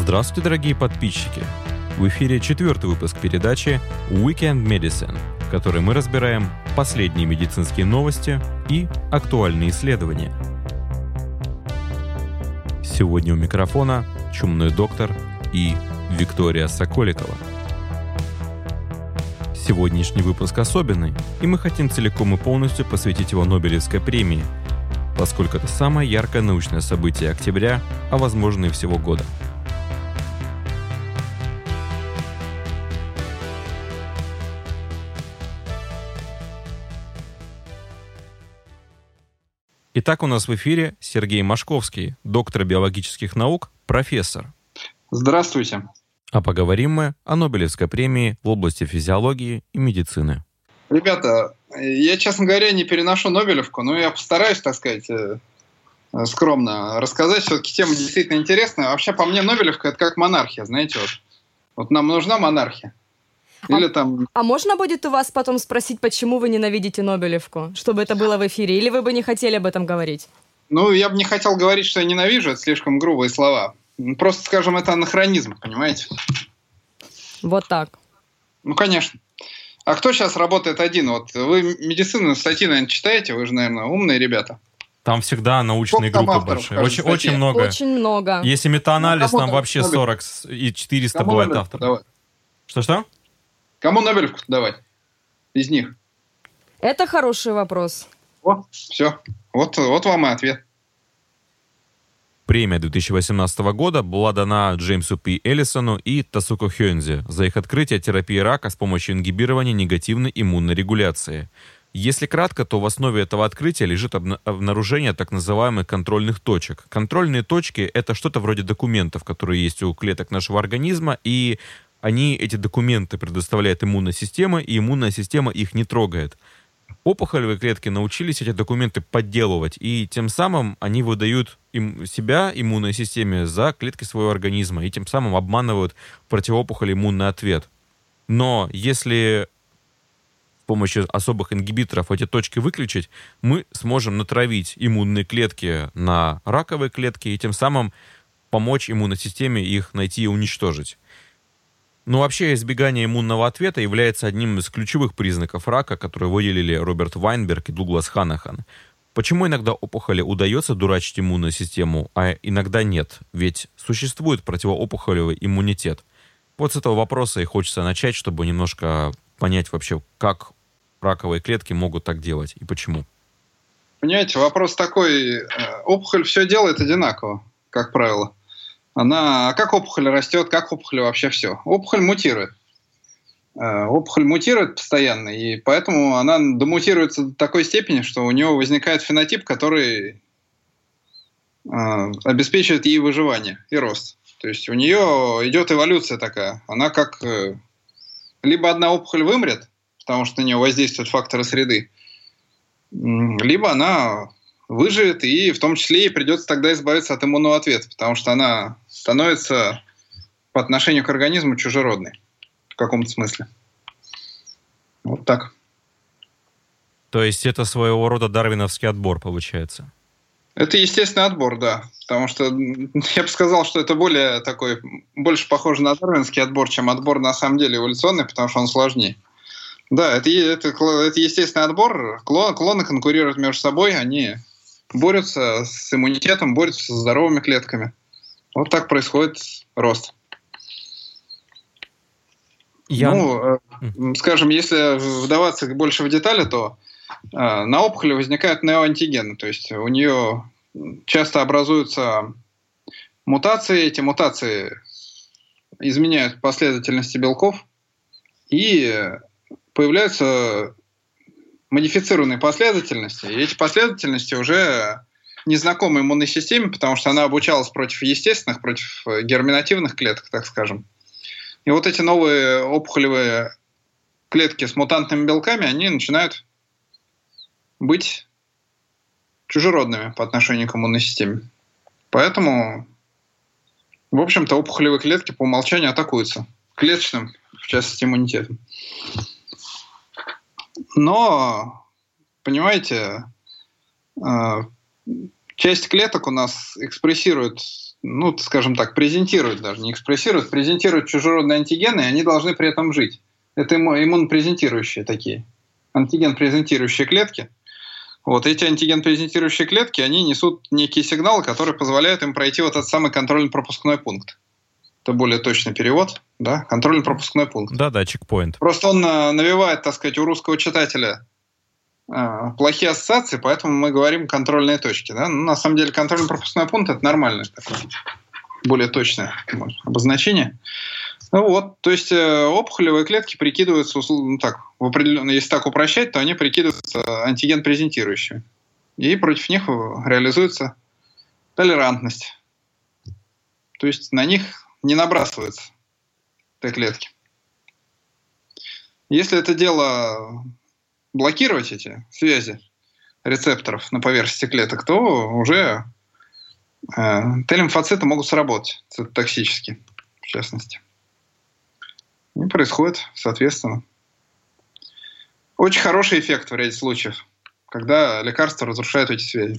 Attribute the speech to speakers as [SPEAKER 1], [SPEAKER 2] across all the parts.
[SPEAKER 1] Здравствуйте, дорогие подписчики! В эфире четвертый выпуск передачи Weekend Medicine, в которой мы разбираем последние медицинские новости и актуальные исследования. Сегодня у микрофона чумной доктор и Виктория Соколикова. Сегодняшний выпуск особенный, и мы хотим целиком и полностью посвятить его Нобелевской премии, поскольку это самое яркое научное событие октября, а возможно и всего года – Итак, у нас в эфире Сергей Машковский, доктор биологических наук, профессор.
[SPEAKER 2] Здравствуйте.
[SPEAKER 1] А поговорим мы о Нобелевской премии в области физиологии и медицины.
[SPEAKER 2] Ребята, я, честно говоря, не переношу Нобелевку, но я постараюсь, так сказать, э, скромно рассказать. Все-таки тема действительно интересная. Вообще, по мне, Нобелевка – это как монархия, знаете, вот. Вот нам нужна монархия.
[SPEAKER 3] Или а, там... а можно будет у вас потом спросить, почему вы ненавидите Нобелевку, чтобы это было в эфире? Или вы бы не хотели об этом говорить?
[SPEAKER 2] Ну, я бы не хотел говорить, что я ненавижу, это слишком грубые слова. Просто, скажем, это анахронизм, понимаете?
[SPEAKER 3] Вот так.
[SPEAKER 2] Ну, конечно. А кто сейчас работает один? Вот вы медицину статьи, наверное, читаете? Вы же, наверное, умные ребята.
[SPEAKER 1] Там всегда научные Сколько группы большие. Очень, очень много.
[SPEAKER 3] Очень много.
[SPEAKER 1] Если метаанализ, ну, там вообще 40 и 400 кому бывает авторов. Что-что?
[SPEAKER 2] Кому Нобелевку давать из них?
[SPEAKER 3] Это хороший вопрос.
[SPEAKER 2] О, все. Вот, вот вам и ответ.
[SPEAKER 1] Премия 2018 года была дана Джеймсу П. Эллисону и Тасуко Хёнзи за их открытие терапии рака с помощью ингибирования негативной иммунной регуляции. Если кратко, то в основе этого открытия лежит обнаружение так называемых контрольных точек. Контрольные точки — это что-то вроде документов, которые есть у клеток нашего организма, и они эти документы предоставляет иммунная система, и иммунная система их не трогает. Опухолевые клетки научились эти документы подделывать, и тем самым они выдают им себя, иммунной системе, за клетки своего организма, и тем самым обманывают противоопухоль иммунный ответ. Но если с помощью особых ингибиторов эти точки выключить, мы сможем натравить иммунные клетки на раковые клетки и тем самым помочь иммунной системе их найти и уничтожить. Но вообще избегание иммунного ответа является одним из ключевых признаков рака, которые выделили Роберт Вайнберг и Дуглас Ханахан. Почему иногда опухоли удается дурачить иммунную систему, а иногда нет? Ведь существует противоопухолевый иммунитет. Вот с этого вопроса и хочется начать, чтобы немножко понять вообще, как раковые клетки могут так делать и почему.
[SPEAKER 2] Понимаете, вопрос такой, э, опухоль все делает одинаково, как правило. Она, а как опухоль растет, как опухоль вообще все? Опухоль мутирует. Э, опухоль мутирует постоянно, и поэтому она домутируется до такой степени, что у нее возникает фенотип, который э, обеспечивает ей выживание и рост. То есть у нее идет эволюция такая. Она как э, либо одна опухоль вымрет, потому что на нее воздействуют факторы среды, либо она выживет, и в том числе ей придется тогда избавиться от иммунного ответа, потому что она становится по отношению к организму чужеродной в каком-то смысле. Вот так.
[SPEAKER 1] То есть это своего рода дарвиновский отбор получается?
[SPEAKER 2] Это естественный отбор, да. Потому что я бы сказал, что это более такой, больше похоже на дарвинский отбор, чем отбор на самом деле эволюционный, потому что он сложнее. Да, это, это, это естественный отбор. Клоны, клоны конкурируют между собой, они борются с иммунитетом, борются со здоровыми клетками. Вот так происходит рост. Я... Ну, э, скажем, если вдаваться больше в детали, то э, на опухоли возникают неоантигены, то есть у нее часто образуются мутации, эти мутации изменяют последовательности белков, и появляются модифицированные последовательности, и эти последовательности уже незнакомы иммунной системе, потому что она обучалась против естественных, против э, герминативных клеток, так скажем. И вот эти новые опухолевые клетки с мутантными белками, они начинают быть чужеродными по отношению к иммунной системе. Поэтому, в общем-то, опухолевые клетки по умолчанию атакуются клеточным, в частности, иммунитетом. Но, понимаете, э, часть клеток у нас экспрессирует ну, скажем так, презентируют даже, не экспрессируют, презентируют чужеродные антигены, и они должны при этом жить. Это иммунопрезентирующие такие, антиген-презентирующие клетки. Вот эти антиген-презентирующие клетки, они несут некие сигналы, которые позволяют им пройти вот этот самый контрольно-пропускной пункт. Это более точный перевод, да, контрольно-пропускной пункт.
[SPEAKER 1] Да-да, чекпоинт.
[SPEAKER 2] Просто он э, навевает, так сказать, у русского читателя э, плохие ассоциации, поэтому мы говорим контрольные точки. Да? Ну, на самом деле контрольно-пропускной пункт это нормальное такое, более точное обозначение. Ну вот, то есть э, опухолевые клетки прикидываются, ну так, в определенно, если так упрощать, то они прикидываются антиген презентирующими. И против них реализуется толерантность. То есть на них не набрасываются Т-клетки. Если это дело блокировать эти связи рецепторов на поверхности клеток, то уже э, Т-лимфоциты могут сработать цитотоксически, в частности. И происходит, соответственно. Очень хороший эффект в ряде случаев, когда лекарства разрушают эти связи.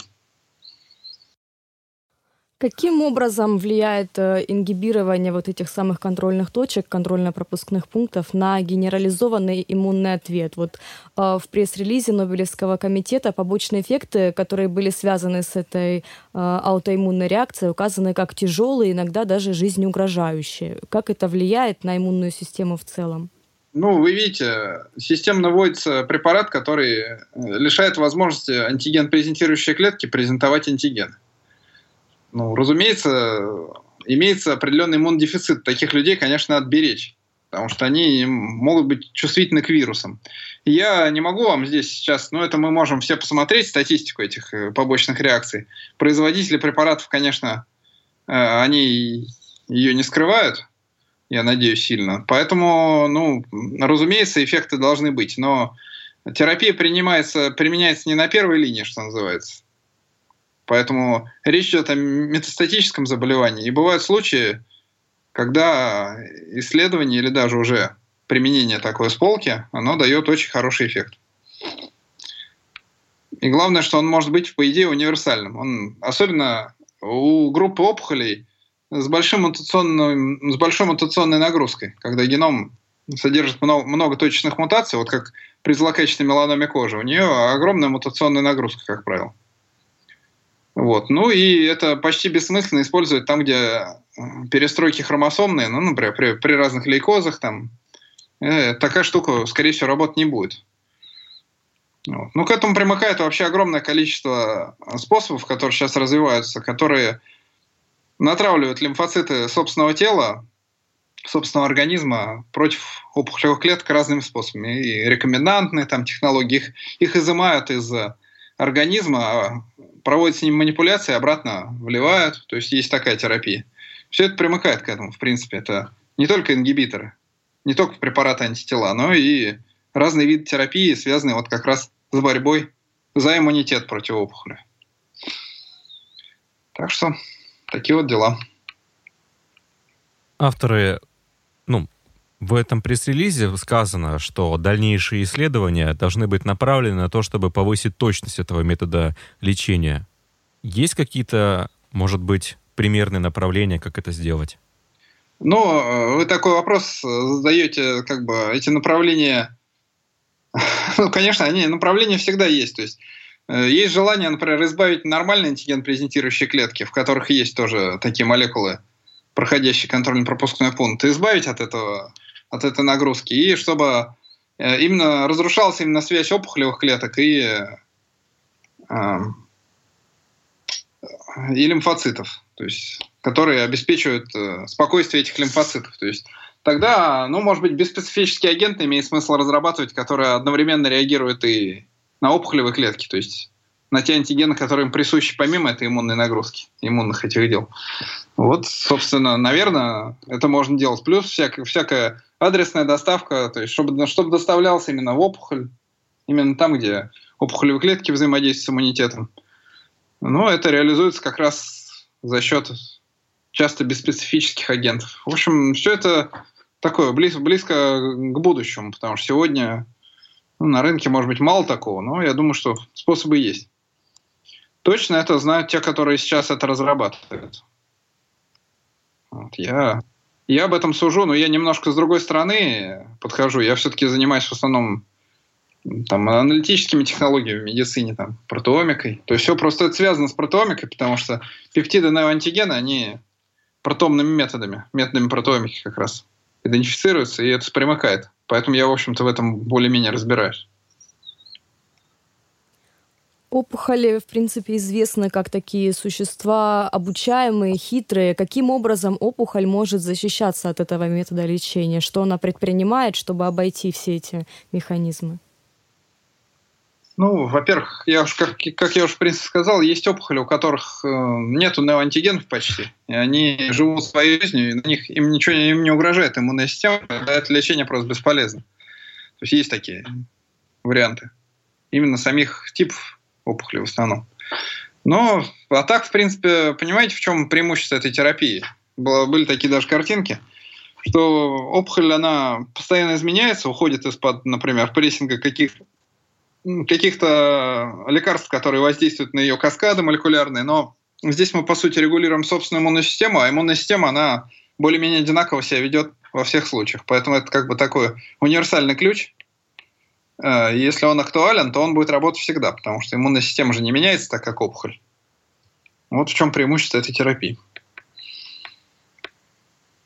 [SPEAKER 3] Каким образом влияет э, ингибирование вот этих самых контрольных точек, контрольно-пропускных пунктов на генерализованный иммунный ответ? Вот э, в пресс-релизе Нобелевского комитета побочные эффекты, которые были связаны с этой э, аутоиммунной реакцией, указаны как тяжелые, иногда даже жизнеугрожающие. Как это влияет на иммунную систему в целом?
[SPEAKER 2] Ну, вы видите, системно вводится препарат, который лишает возможности антиген-презентирующей клетки презентовать антиген. Ну, разумеется, имеется определенный иммунодефицит. Таких людей, конечно, надо потому что они могут быть чувствительны к вирусам. Я не могу вам здесь сейчас, но это мы можем все посмотреть, статистику этих э, побочных реакций. Производители препаратов, конечно, э, они ее не скрывают, я надеюсь, сильно. Поэтому, ну, разумеется, эффекты должны быть. Но терапия принимается, применяется не на первой линии, что называется. Поэтому речь идет о метастатическом заболевании. И бывают случаи, когда исследование или даже уже применение такой сполки, оно дает очень хороший эффект. И главное, что он может быть, по идее, универсальным. Он, особенно у группы опухолей с, большим мутационным, с большой мутационной нагрузкой, когда геном содержит много, много точечных мутаций, вот как при злокачественной меланоме кожи, у нее огромная мутационная нагрузка, как правило. Вот. Ну и это почти бессмысленно использовать там, где э, перестройки хромосомные, ну, например, при, при разных лейкозах, там, э, такая штука, скорее всего, работать не будет. Вот. Ну, к этому примыкает вообще огромное количество способов, которые сейчас развиваются, которые натравливают лимфоциты собственного тела, собственного организма против опухолевых клеток разными способами. И рекомендантные там, технологии, их, их изымают из организма, а проводят с ним манипуляции, обратно вливают. То есть есть такая терапия. Все это примыкает к этому, в принципе. Это не только ингибиторы, не только препараты антитела, но и разные виды терапии, связанные вот как раз с борьбой за иммунитет против опухоли. Так что такие вот дела.
[SPEAKER 1] Авторы в этом пресс-релизе сказано, что дальнейшие исследования должны быть направлены на то, чтобы повысить точность этого метода лечения. Есть какие-то, может быть, примерные направления, как это сделать?
[SPEAKER 2] Ну, вы такой вопрос задаете, как бы эти направления, ну, конечно, они направления всегда есть. То есть э, есть желание, например, избавить нормальные антиген презентирующие клетки, в которых есть тоже такие молекулы, проходящие контрольно-пропускной пункт, избавить от этого от этой нагрузки, и чтобы э, именно разрушалась именно связь опухолевых клеток и, э, и лимфоцитов, то есть, которые обеспечивают э, спокойствие этих лимфоцитов. То есть тогда, ну, может быть, беспецифический агент имеет смысл разрабатывать, который одновременно реагирует и на опухолевые клетки, то есть на те антигены, которые им присущи помимо этой иммунной нагрузки, иммунных этих дел. Вот, собственно, наверное, это можно делать. Плюс всякая, всякая адресная доставка, то есть чтобы, чтобы доставлялся именно в опухоль, именно там, где опухолевые клетки взаимодействуют с иммунитетом. Но это реализуется как раз за счет часто беспецифических агентов. В общем, все это такое близко, близко к будущему, потому что сегодня ну, на рынке может быть мало такого, но я думаю, что способы есть. Точно это знают те, которые сейчас это разрабатывают. Вот, я, я об этом сужу, но я немножко с другой стороны подхожу. Я все-таки занимаюсь в основном там, аналитическими технологиями в медицине, там, протеомикой. То есть все просто это связано с протеомикой, потому что пептиды неоантигены, они протомными методами, методами протеомики как раз идентифицируются, и это примыкает. Поэтому я, в общем-то, в этом более-менее разбираюсь.
[SPEAKER 3] Опухоли, в принципе, известны как такие существа обучаемые, хитрые. Каким образом опухоль может защищаться от этого метода лечения? Что она предпринимает, чтобы обойти все эти механизмы?
[SPEAKER 2] Ну, во-первых, я уж, как, как я уже в принципе сказал, есть опухоли, у которых э, нету неоантигенов почти. И они живут своей жизнью, и на них им ничего им не угрожает иммунная система, это лечение просто бесполезно. То есть есть такие варианты. Именно самих типов опухоли в основном. Но, а так, в принципе, понимаете, в чем преимущество этой терапии? Было, были такие даже картинки, что опухоль, она постоянно изменяется, уходит из-под, например, прессинга каких-то каких-то лекарств, которые воздействуют на ее каскады молекулярные, но здесь мы, по сути, регулируем собственную иммунную систему, а иммунная система, она более-менее одинаково себя ведет во всех случаях. Поэтому это как бы такой универсальный ключ. Э, если он актуален, то он будет работать всегда, потому что иммунная система же не меняется так, как опухоль. Вот в чем преимущество этой терапии.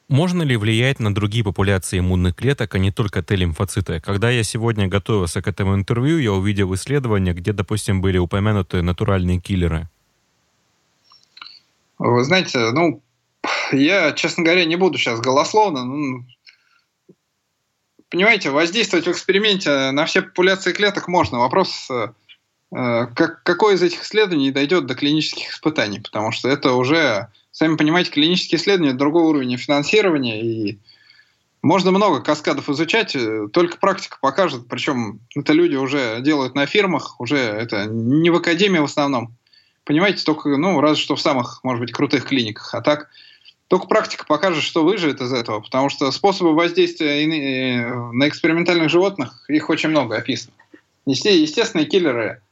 [SPEAKER 1] Можно ли влиять на другие популяции иммунных клеток, а не только Т-лимфоциты? Когда я сегодня готовился к этому интервью, я увидел исследования, где, допустим, были упомянуты натуральные киллеры.
[SPEAKER 2] Вы знаете, ну, я, честно говоря, не буду сейчас голословно. Ну, понимаете, воздействовать в эксперименте на все популяции клеток можно. Вопрос, э, как, какой из этих исследований дойдет до клинических испытаний, потому что это уже сами понимаете, клинические исследования – другого уровня финансирования, и можно много каскадов изучать, э, только практика покажет, причем это люди уже делают на фирмах, уже это не в академии в основном. Понимаете, только, ну, разве что в самых, может быть, крутых клиниках. А так, только практика покажет, что выживет из этого, потому что способы воздействия на экспериментальных животных, их очень много описано. Естественные киллеры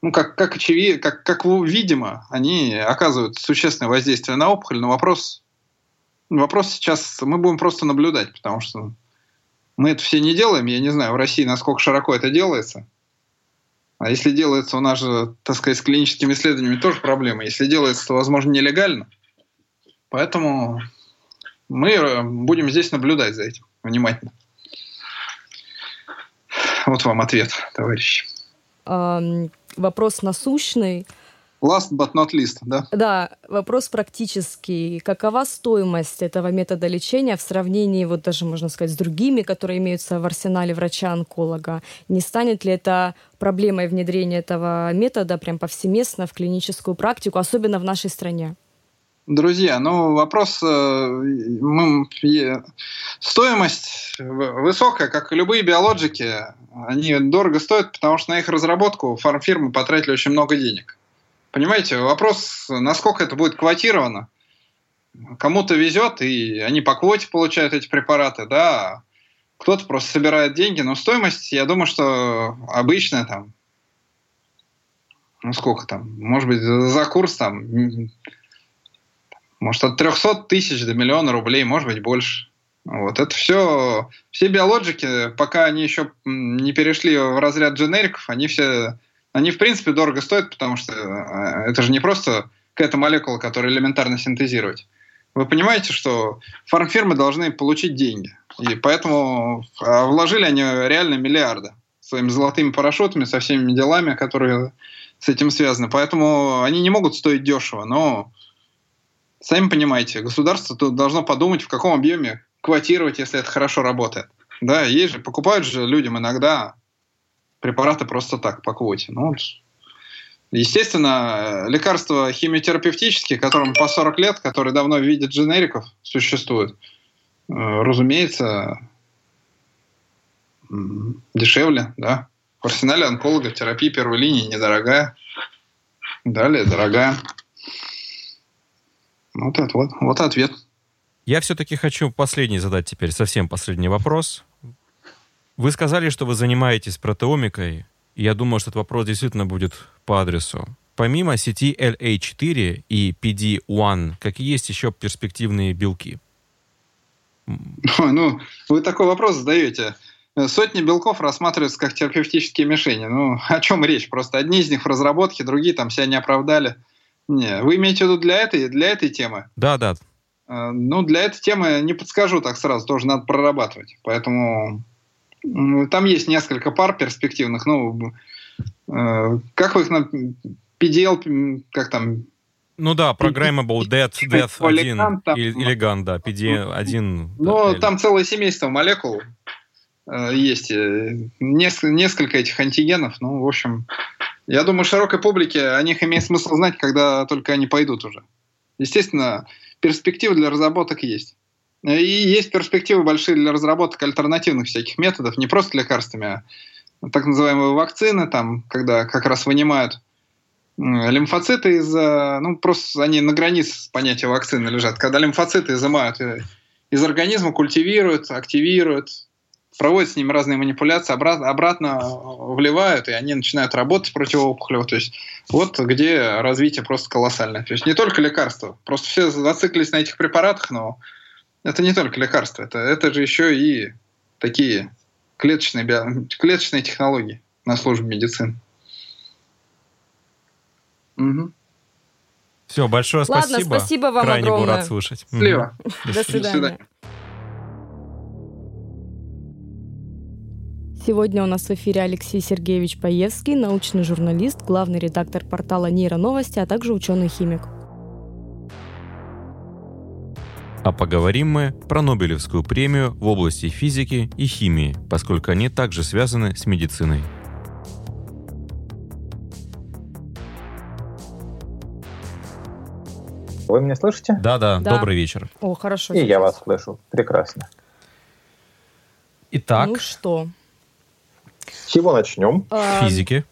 [SPEAKER 2] ну, как, как очевидно, как, как видимо, они оказывают существенное воздействие на опухоль, но вопрос, вопрос сейчас мы будем просто наблюдать, потому что мы это все не делаем. Я не знаю, в России насколько широко это делается. А если делается у нас же, так сказать, с клиническими исследованиями тоже проблема. Если делается, то, возможно, нелегально. Поэтому мы будем здесь наблюдать за этим внимательно. Вот вам ответ, товарищи
[SPEAKER 3] вопрос насущный.
[SPEAKER 2] Last but not least, да?
[SPEAKER 3] Да, вопрос практический. Какова стоимость этого метода лечения в сравнении, вот даже можно сказать, с другими, которые имеются в арсенале врача-онколога? Не станет ли это проблемой внедрения этого метода прям повсеместно в клиническую практику, особенно в нашей стране?
[SPEAKER 2] Друзья, ну вопрос, э, мы, стоимость высокая, как и любые биологики, они дорого стоят, потому что на их разработку фармфирмы потратили очень много денег. Понимаете, вопрос, насколько это будет квотировано. Кому-то везет, и они по квоте получают эти препараты, да, кто-то просто собирает деньги, но стоимость, я думаю, что обычная там, ну сколько там, может быть, за курс там может, от 300 тысяч до миллиона рублей, может быть, больше. Вот это все, все биологики, пока они еще не перешли в разряд дженериков, они все, они в принципе дорого стоят, потому что э, это же не просто какая-то молекула, которую элементарно синтезировать. Вы понимаете, что фармфирмы должны получить деньги. И поэтому а вложили они реально миллиарды своими золотыми парашютами, со всеми делами, которые с этим связаны. Поэтому они не могут стоить дешево. Но сами понимаете, государство тут должно подумать, в каком объеме квотировать, если это хорошо работает. Да, есть же, покупают же людям иногда препараты просто так, по квоте. Ну. Естественно, лекарства химиотерапевтические, которым по 40 лет, которые давно в виде дженериков существуют, э, разумеется, дешевле, да. В арсенале онколога терапия первой линии недорогая. Далее дорогая. Вот это вот, вот ответ.
[SPEAKER 1] Я все-таки хочу последний задать теперь, совсем последний вопрос. Вы сказали, что вы занимаетесь протеомикой, и я думаю, что этот вопрос действительно будет по адресу. помимо сети LA4 и PD-1, какие есть еще перспективные белки?
[SPEAKER 2] Ну, вы такой вопрос задаете. Сотни белков рассматриваются как терапевтические мишени. Ну, о чем речь? Просто одни из них в разработке, другие там себя не оправдали. Не, вы имеете в виду для этой, для этой темы?
[SPEAKER 1] Да, да.
[SPEAKER 2] Э, ну, для этой темы не подскажу так сразу, тоже надо прорабатывать. Поэтому там есть несколько пар перспективных. Ну, э, как вы их на PDL, как там,
[SPEAKER 1] ну да, Programmable Death, Death 1 или GAN, да, PD1.
[SPEAKER 2] Ну, там целое семейство молекул э, есть, несколько этих антигенов. Ну, в общем, я думаю, широкой публике о них имеет смысл знать, когда только они пойдут уже. Естественно, перспективы для разработок есть. И есть перспективы большие для разработок альтернативных всяких методов, не просто лекарствами, а так называемые вакцины, там, когда как раз вынимают лимфоциты из... Ну, просто они на границе понятия вакцины лежат. Когда лимфоциты изымают из организма, культивируют, активируют, проводят с ними разные манипуляции, обратно, обратно вливают, и они начинают работать противоопухолево. То есть вот где развитие просто колоссальное. То есть не только лекарства. Просто все зациклились на этих препаратах, но это не только лекарства. Это, это же еще и такие клеточные, био, клеточные технологии на службе медицины.
[SPEAKER 1] Угу. Все, большое
[SPEAKER 3] Ладно, спасибо. спасибо вам
[SPEAKER 1] Крайне
[SPEAKER 3] огромное.
[SPEAKER 1] был рад слышать.
[SPEAKER 2] Счастливо.
[SPEAKER 3] До свидания. Сегодня у нас в эфире Алексей Сергеевич Паевский, научный журналист, главный редактор портала «Нейроновости», а также ученый-химик.
[SPEAKER 1] А поговорим мы про Нобелевскую премию в области физики и химии, поскольку они также связаны с медициной.
[SPEAKER 4] Вы меня слышите?
[SPEAKER 1] Да, да, да. добрый вечер.
[SPEAKER 3] О, хорошо.
[SPEAKER 4] И сейчас. я вас слышу. Прекрасно.
[SPEAKER 1] Итак.
[SPEAKER 3] Ну что?
[SPEAKER 4] С чего начнем?
[SPEAKER 1] С физики.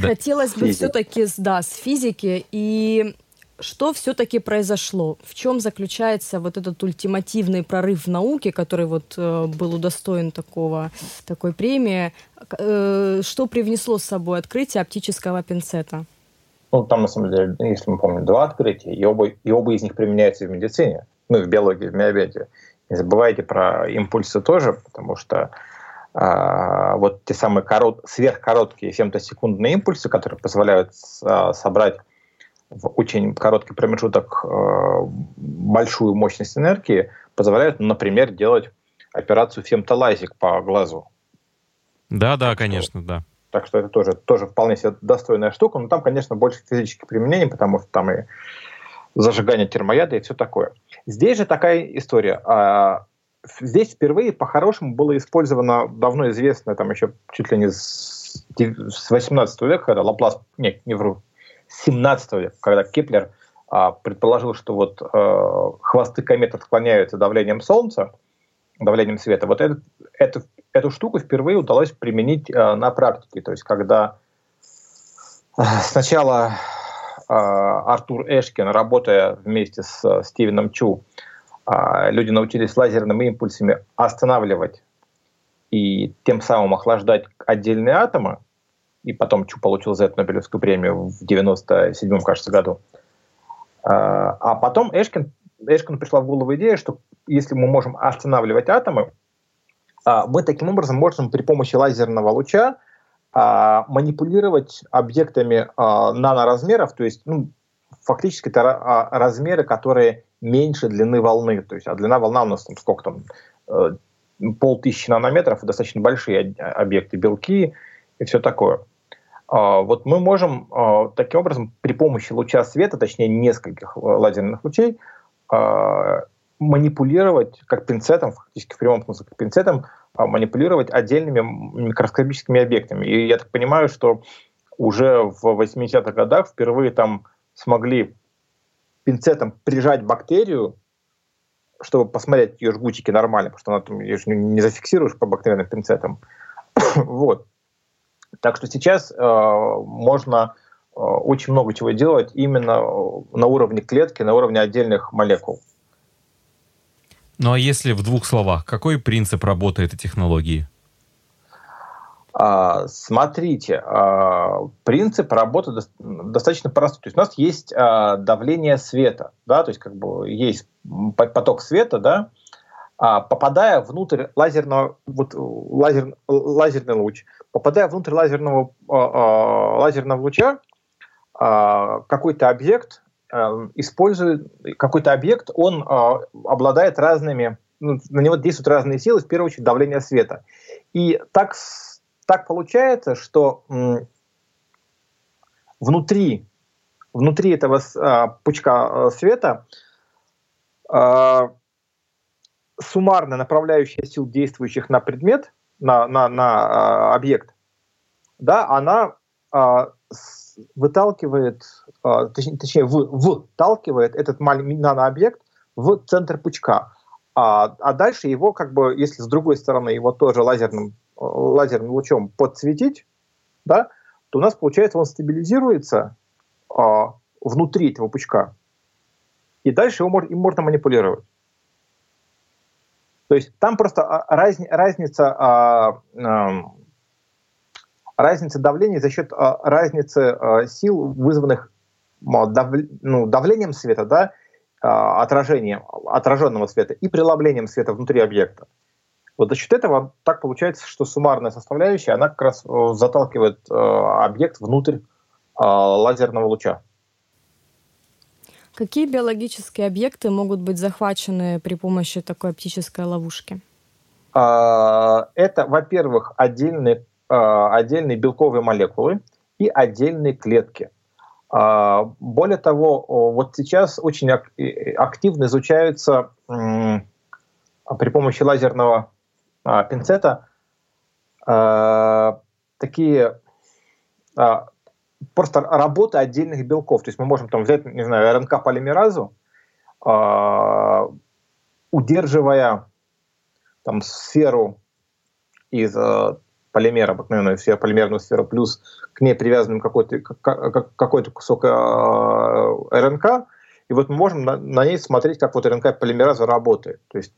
[SPEAKER 3] Хотелось бы все-таки, да, с физики. И что все-таки произошло? В чем заключается вот этот ультимативный прорыв в науке, который вот э, был удостоен такого, такой премии? Э, что привнесло с собой открытие оптического пинцета?
[SPEAKER 4] Ну, там, на самом деле, если мы помним, два открытия, и оба, и оба из них применяются в медицине, ну, в биологии, в миобиоте. Не забывайте про импульсы тоже, потому что а, вот те самые корот, сверхкороткие фемтосекундные импульсы, которые позволяют а, собрать в очень короткий промежуток а, большую мощность энергии, позволяют, например, делать операцию фемтолазик по глазу.
[SPEAKER 1] Да, да, конечно, да.
[SPEAKER 4] Так что это тоже, тоже вполне себе достойная штука. Но там, конечно, больше физических применений, потому что там и зажигание термояда и все такое. Здесь же такая история здесь впервые по-хорошему было использовано давно известное, там еще чуть ли не с, с 18 века, когда Лаплас, нет, не вру, с 17 века, когда Кеплер а, предположил, что вот а, хвосты комет отклоняются давлением Солнца, давлением света. Вот это, это, эту штуку впервые удалось применить а, на практике. То есть когда а, сначала а, Артур Эшкин, работая вместе с Стивеном Чу, а, люди научились лазерными импульсами останавливать и тем самым охлаждать отдельные атомы, и потом Чу получил за это Нобелевскую премию в 97 кажется, году. А, а потом Эшкин, Эшкину пришла в голову идея, что если мы можем останавливать атомы, а, мы таким образом можем при помощи лазерного луча манипулировать объектами наноразмеров, то есть ну, фактически это размеры, которые меньше длины волны. То есть, а длина волна у нас там сколько там, э, полтысячи нанометров, достаточно большие объекты, белки и все такое. А, вот мы можем а, таким образом при помощи луча света, точнее нескольких лазерных лучей, а, манипулировать как пинцетом, фактически в прямом смысле как пинцетом, манипулировать отдельными микроскопическими объектами. И я так понимаю, что уже в 80-х годах впервые там смогли пинцетом прижать бактерию, чтобы посмотреть ее жгутики нормально, потому что она там, ее не зафиксируешь по бактериальным пинцетам. вот. Так что сейчас э, можно э, очень много чего делать именно на уровне клетки, на уровне отдельных молекул.
[SPEAKER 1] Ну а если в двух словах, какой принцип работы этой технологии?
[SPEAKER 4] А, смотрите, а, принцип работы достаточно простой. То есть у нас есть а, давление света, да, то есть как бы есть поток света, да, попадая внутрь лазерного, вот лазер, лазерный луч, попадая внутрь лазерного, лазерного луча, какой-то объект использует, какой-то объект, он обладает разными, ну, на него действуют разные силы, в первую очередь давление света. И так так получается, что внутри, внутри этого а, пучка а, света а, суммарная направляющая сил, действующих на предмет, на, на, на объект, да, она выталкивает, точнее, точнее выталкивает этот нанообъект в центр пучка. А, а дальше его, как бы, если с другой стороны его тоже лазерным лазерным лучом подсветить, да, то у нас получается он стабилизируется а, внутри этого пучка, и дальше его им можно манипулировать. То есть там просто а, раз, разница, а, а, разница давления за счет а, разницы а, сил, вызванных дав, ну, давлением света, да, а, отражением отраженного света и преломлением света внутри объекта. Вот за счет этого так получается, что суммарная составляющая, она как раз э, заталкивает э, объект внутрь э, лазерного луча.
[SPEAKER 3] Какие биологические объекты могут быть захвачены при помощи такой оптической ловушки?
[SPEAKER 4] А, это, во-первых, отдельные, отдельные белковые молекулы и отдельные клетки. А, более того, вот сейчас очень активно изучаются при помощи лазерного а, пинцета а, такие а, просто работы отдельных белков. То есть мы можем там взять, не знаю, РНК-полимеразу, а, удерживая там сферу из а, полимера, обыкновенную сферу, полимерную сферу, плюс к ней привязанным какой-то какой кусок а, РНК, и вот мы можем на, на ней смотреть, как вот РНК-полимераза работает. То есть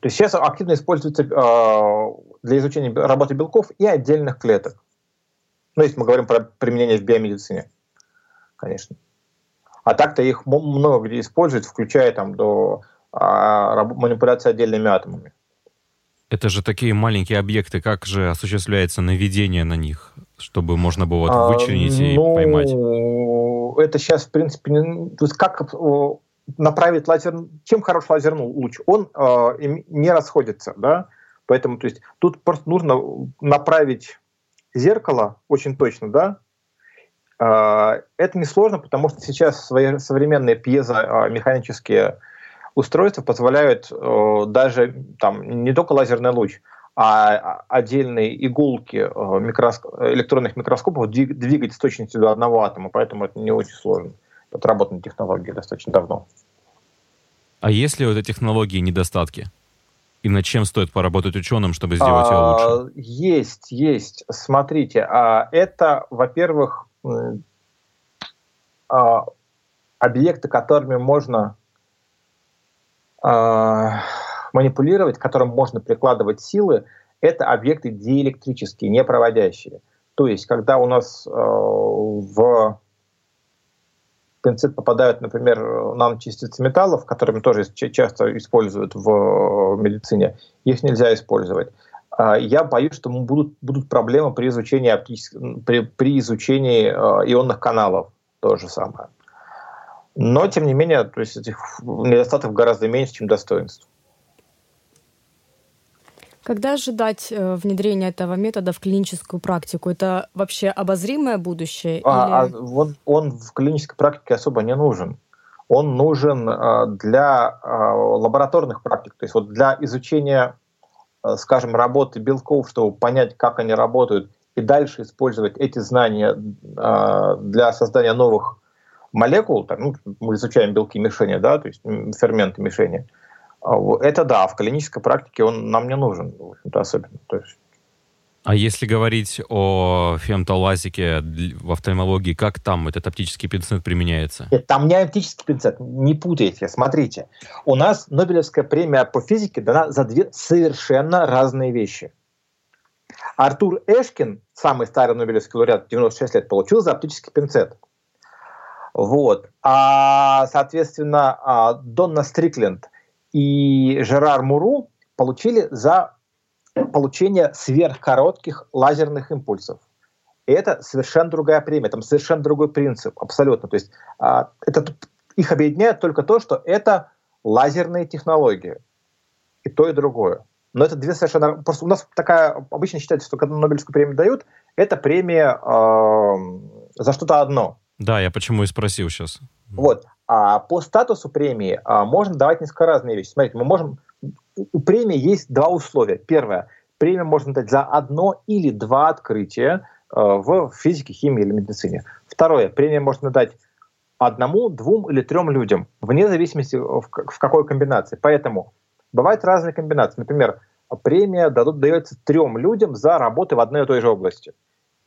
[SPEAKER 4] то есть сейчас активно используется э, для изучения работы белков и отдельных клеток. Ну, если мы говорим про применение в биомедицине, конечно. А так-то их много где используют, включая там до э, манипуляции отдельными атомами.
[SPEAKER 1] Это же такие маленькие объекты, как же осуществляется наведение на них, чтобы можно было вот вычленить а, и ну, поймать?
[SPEAKER 4] Это сейчас, в принципе, не, то есть как направить лазер, чем хорош лазерный луч? Он э, не расходится, да, поэтому, то есть, тут просто нужно направить зеркало очень точно, да, э, это несложно, потому что сейчас свои современные пьезомеханические устройства позволяют э, даже там не только лазерный луч, а отдельные игулки э, микроск... электронных микроскопов двигать с точностью до одного атома, поэтому это не очень сложно отработаны технологии достаточно давно.
[SPEAKER 1] А есть ли у этой технологии недостатки? И над чем стоит поработать ученым, чтобы сделать ее лучше? А,
[SPEAKER 4] есть, есть. Смотрите, а это, во-первых, а, объекты, которыми можно манипулировать, к которым можно прикладывать силы, это объекты диэлектрические, не проводящие. То есть, когда у нас в пинцет попадают, например, наночастицы металлов, которыми тоже часто используют в медицине, их нельзя использовать. А, я боюсь, что будут, будут проблемы при изучении, при, при изучении а, ионных каналов. То же самое. Но, тем не менее, то есть этих недостатков гораздо меньше, чем достоинств.
[SPEAKER 3] Когда ожидать э, внедрения этого метода в клиническую практику? Это вообще обозримое будущее?
[SPEAKER 4] А, или... а он, он в клинической практике особо не нужен. Он нужен а, для а, лабораторных практик, то есть вот для изучения, скажем, работы белков, чтобы понять, как они работают, и дальше использовать эти знания для создания новых молекул. Так, ну, мы изучаем белки мишени, да, то есть ферменты мишени. А это да, в клинической практике он нам не нужен, в общем-то, особенно. То есть
[SPEAKER 1] а если говорить о фемтолазике в офтальмологии, как там этот оптический пинцет применяется?
[SPEAKER 4] Нет, там не оптический пинцет, не путайте. Смотрите, у нас Нобелевская премия по физике дана за две совершенно разные вещи. Артур Эшкин, самый старый Нобелевский лауреат, 96 лет, получил за оптический пинцет. Вот. А, соответственно, а, Донна Стрикленд и Жерар Муру получили за получение сверхкоротких лазерных импульсов. Это совершенно другая премия, там совершенно другой принцип, абсолютно. То есть а, это, их объединяет только то, что это лазерные технологии. И то, и другое. Но это две совершенно... Просто у нас такая... Обычно считается, что когда Нобелевскую премию дают, это премия э, за что-то одно.
[SPEAKER 1] Да, я почему и спросил сейчас.
[SPEAKER 4] Вот. А по статусу премии а, можно давать несколько разные вещи. Смотрите, мы можем... У премии есть два условия. Первое. Премию можно дать за одно или два открытия а, в физике, химии или медицине. Второе. Премию можно дать одному, двум или трем людям, вне зависимости в, в какой комбинации. Поэтому бывают разные комбинации. Например, премия дадут, дается трем людям за работы в одной и той же области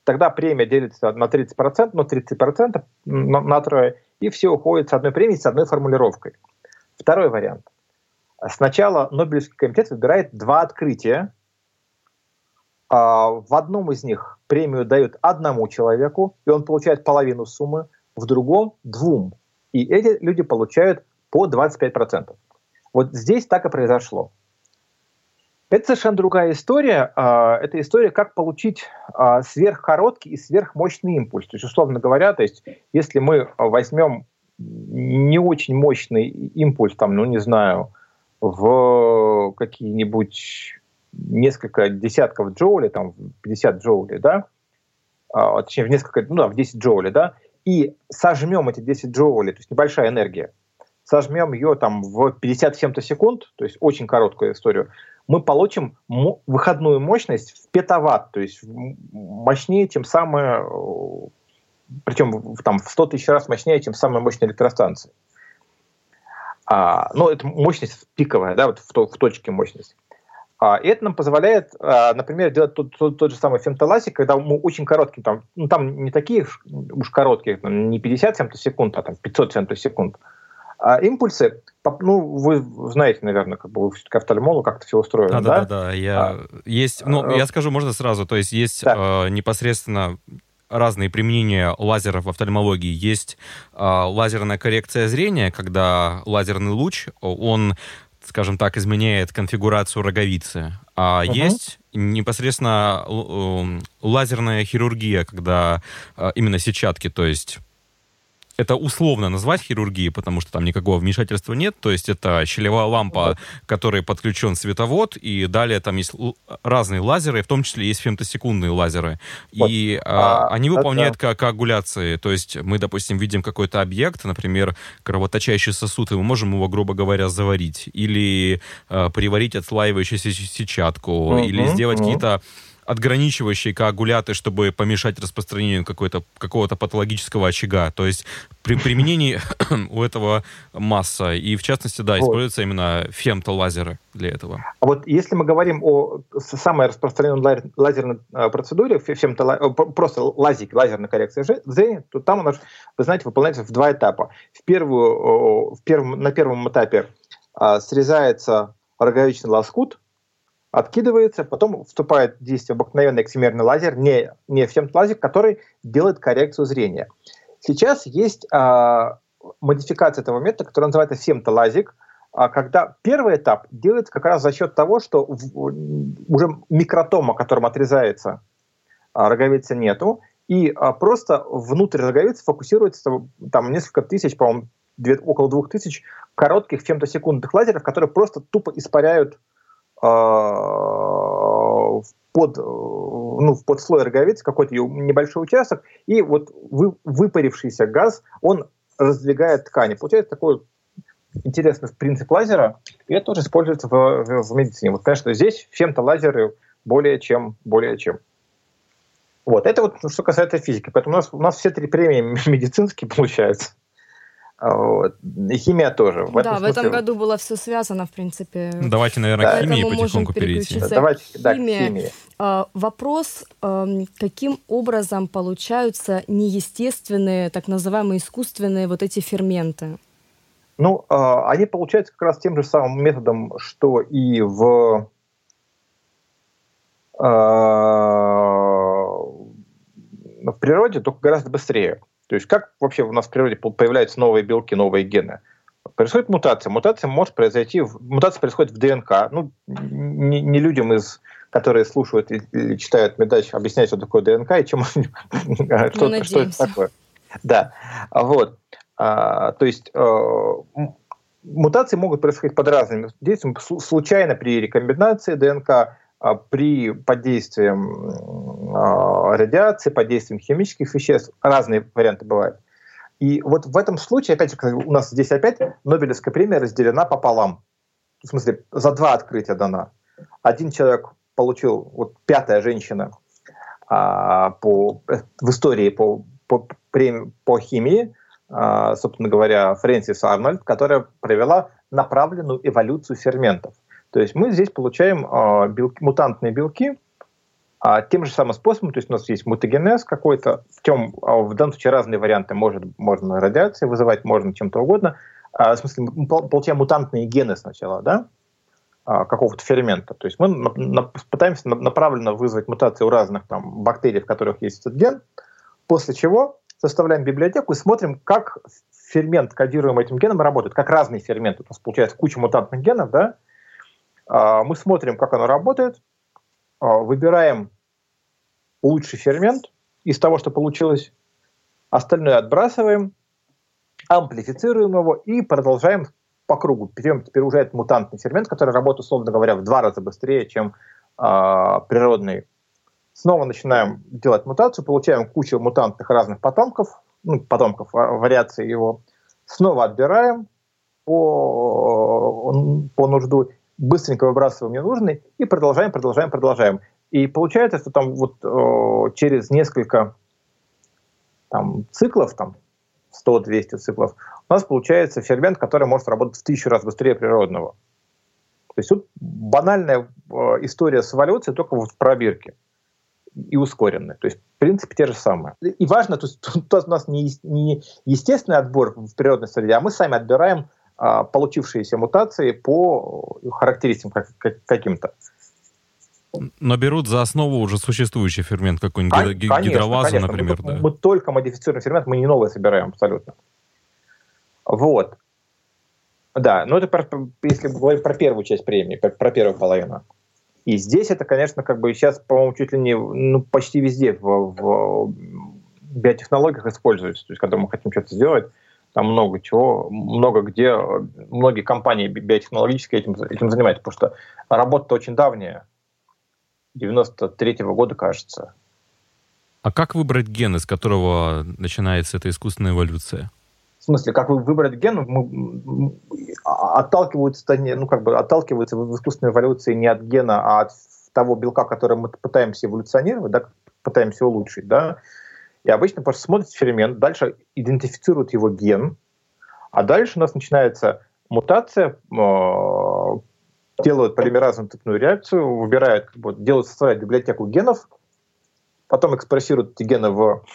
[SPEAKER 4] тогда премия делится на 30%, но 30% на, на трое, и все уходит с одной премией, с одной формулировкой. Второй вариант. Сначала Нобелевский комитет выбирает два открытия. А, в одном из них премию дают одному человеку, и он получает половину суммы, в другом – двум. И эти люди получают по 25%. Вот здесь так и произошло. Это совершенно другая история. А, это история, как получить а, сверхкороткий и сверхмощный импульс. То есть, условно говоря, то есть, если мы возьмем не очень мощный импульс, там, ну не знаю, в какие-нибудь несколько десятков джоулей, там 50 джоулей, да, а, точнее в несколько, ну да, в 10 джоулей, да, и сожмем эти 10 джоулей, то есть небольшая энергия, сожмем ее там в 50 чем-то секунд, то есть очень короткую историю, мы получим выходную мощность в петаватт, то есть мощнее, чем самая, э, причем там в 100 тысяч раз мощнее, чем самая мощная электростанция. А, ну, это мощность пиковая, да, вот в, в точке мощность. А, и это нам позволяет, а, например, делать тот, тот, тот же самый фемтоласик, когда мы очень коротким, там, ну, там не такие уж короткие, там, не 50 фемтосекунд, а там 500 фемтосекунд, а импульсы, ну, вы знаете, наверное, как бы вы все-таки офтальмолог, как это все устроено,
[SPEAKER 1] да? Да, да, да. Я, а, есть, ну, я скажу, можно сразу, то есть есть э, непосредственно разные применения лазеров в офтальмологии. Есть э, лазерная коррекция зрения, когда лазерный луч, он скажем так, изменяет конфигурацию роговицы. А угу. есть непосредственно э, лазерная хирургия, когда э, именно сетчатки, то есть это условно назвать хирургией, потому что там никакого вмешательства нет. То есть это щелевая лампа, к которой подключен световод, и далее там есть разные лазеры, в том числе есть фемтосекундные лазеры. Вот. И а, а, они выполняют это... коагуляции. То есть мы, допустим, видим какой-то объект, например, кровоточащий сосуд, и мы можем его, грубо говоря, заварить. Или э, приварить отслаивающуюся сетчатку, mm-hmm. или сделать mm-hmm. какие-то отграничивающие коагуляты, чтобы помешать распространению какого-то патологического очага. То есть при применении у этого масса. И в частности, да, вот. используются именно фемтолазеры для этого.
[SPEAKER 4] А вот если мы говорим о самой распространенной лазерной а, процедуре, фемтола... просто лазик, лазерная коррекция зрения, то там у нас, вы знаете, выполняется в два этапа. В первую, в первом, на первом этапе а, срезается роговичный лоскут, откидывается, потом вступает в действие обыкновенный эксимерный лазер, не, не фемт-лазер, который делает коррекцию зрения. Сейчас есть а, модификация этого метода, которая называется фемтолазик, а, когда первый этап делается как раз за счет того, что в, уже микротома, которым отрезается а, роговицы, нету, и а, просто внутрь роговицы фокусируется там несколько тысяч, по-моему, около двух тысяч коротких фемтосекундных лазеров, которые просто тупо испаряют под, ну, в подслой роговицы какой-то небольшой участок, и вот вы, выпарившийся газ, он раздвигает ткани. Получается такой интересный принцип лазера, и это тоже используется в, в, в медицине. Вот, конечно, здесь чем-то лазеры более чем, более чем. Вот, это вот что касается физики. Поэтому у нас, у нас все три премии медицинские получаются. А, вот. И химия тоже.
[SPEAKER 3] В да, в смысле... этом году было все связано, в принципе.
[SPEAKER 1] Давайте, наверное, да. к химии потихоньку перейти.
[SPEAKER 3] Да, давайте, да, к химии. А, вопрос, а, каким образом получаются неестественные, так называемые искусственные вот эти ферменты?
[SPEAKER 4] Ну, а, они получаются как раз тем же самым методом, что и в в природе, только гораздо быстрее. То есть как вообще у нас в природе появляются новые белки, новые гены? Происходит мутация. Мутация может произойти, мутация происходит в ДНК. Ну, не, не людям из которые слушают или читают Медач, объяснять, что такое ДНК и чем что, что это такое. Да, вот. А, то есть э, мутации могут происходить под разными действиями. Случайно при рекомбинации ДНК, при подействии а, радиации, под действием химических веществ. Разные варианты бывают. И вот в этом случае, опять же, у нас здесь опять Нобелевская премия разделена пополам. В смысле, за два открытия дана. Один человек получил, вот пятая женщина а, по, в истории по, по, по химии, а, собственно говоря, Фрэнсис Арнольд, которая провела направленную эволюцию ферментов. То есть мы здесь получаем а, белки, мутантные белки а, тем же самым способом, то есть у нас есть мутагенез какой-то, в, чем, а, в данном случае разные варианты, может, можно радиацией вызывать, можно чем-то угодно. А, в смысле, мы получаем мутантные гены сначала, да, а, какого-то фермента. То есть мы на, на, пытаемся направленно вызвать мутации у разных там, бактерий, в которых есть этот ген, после чего составляем библиотеку и смотрим, как фермент, кодируемый этим геном, работает, как разные ферменты. У нас получается куча мутантных генов, да, мы смотрим, как оно работает, а, выбираем лучший фермент из того, что получилось, остальное отбрасываем, амплифицируем его и продолжаем по кругу. Берем теперь уже этот мутантный фермент, который работает, условно говоря, в два раза быстрее, чем э, природный. Снова начинаем делать мутацию, получаем кучу мутантных разных потомков, ну, потомков, вариаций его. Снова отбираем по, по нужду быстренько выбрасываем ненужный и продолжаем, продолжаем, продолжаем. И получается, что там вот э, через несколько там, циклов, там 100-200 циклов, у нас получается фермент, который может работать в тысячу раз быстрее природного. То есть тут банальная э, история с эволюцией только вот в пробирке и ускоренная. То есть, в принципе, те же самые. И важно, то есть тут у нас не, не естественный отбор в природной среде, а мы сами отбираем получившиеся мутации по характеристикам каким-то.
[SPEAKER 1] Но берут за основу уже существующий фермент, какой-нибудь Кон- гидровазу, конечно. например.
[SPEAKER 4] Мы, да. мы только модифицируем фермент, мы не новые собираем абсолютно. Вот. Да, но это про, если говорить про первую часть премии, про, про первую половину. И здесь это, конечно, как бы сейчас, по-моему, чуть ли не ну, почти везде в, в биотехнологиях используется. То есть, когда мы хотим что-то сделать, там много чего, много где, многие компании биотехнологические этим, этим занимаются, потому что работа очень давняя, 93-го года, кажется.
[SPEAKER 1] А как выбрать ген, из которого начинается эта искусственная эволюция?
[SPEAKER 4] В смысле, как выбрать ген, мы, отталкиваются, ну, как бы отталкиваются в искусственной эволюции не от гена, а от того белка, который мы пытаемся эволюционировать, да, пытаемся улучшить, да, и обычно просто смотрит фермент, дальше идентифицирует его ген, а дальше у нас начинается мутация, э, делают полимеразную цепную реакцию, выбирают, как бы, делают, составляют библиотеку генов, потом экспрессируют эти гены в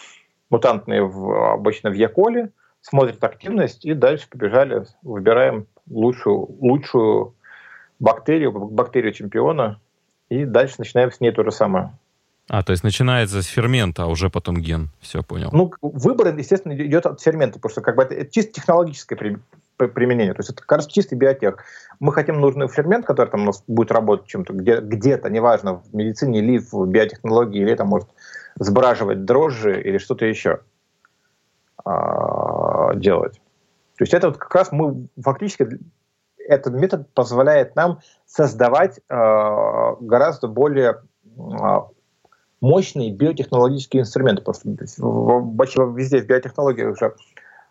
[SPEAKER 4] мутантные в, обычно в Яколе, смотрят активность и дальше побежали, выбираем лучшую, лучшую бактерию, бактерию чемпиона, и дальше начинаем с ней то же самое.
[SPEAKER 1] А, то есть начинается с фермента, а уже потом ген. Все, понял.
[SPEAKER 4] Ну, выбор, естественно, идет от фермента, потому что как бы это, это чисто технологическое при, при, применение. То есть это, кажется, чистый биотех. Мы хотим нужный фермент, который там у нас будет работать чем-то где, где-то, неважно, в медицине или в биотехнологии, или там может сбраживать дрожжи или что-то еще а, делать. То есть это вот как раз мы фактически этот метод позволяет нам создавать э, гораздо более мощные биотехнологические инструменты. Просто везде в биотехнологиях уже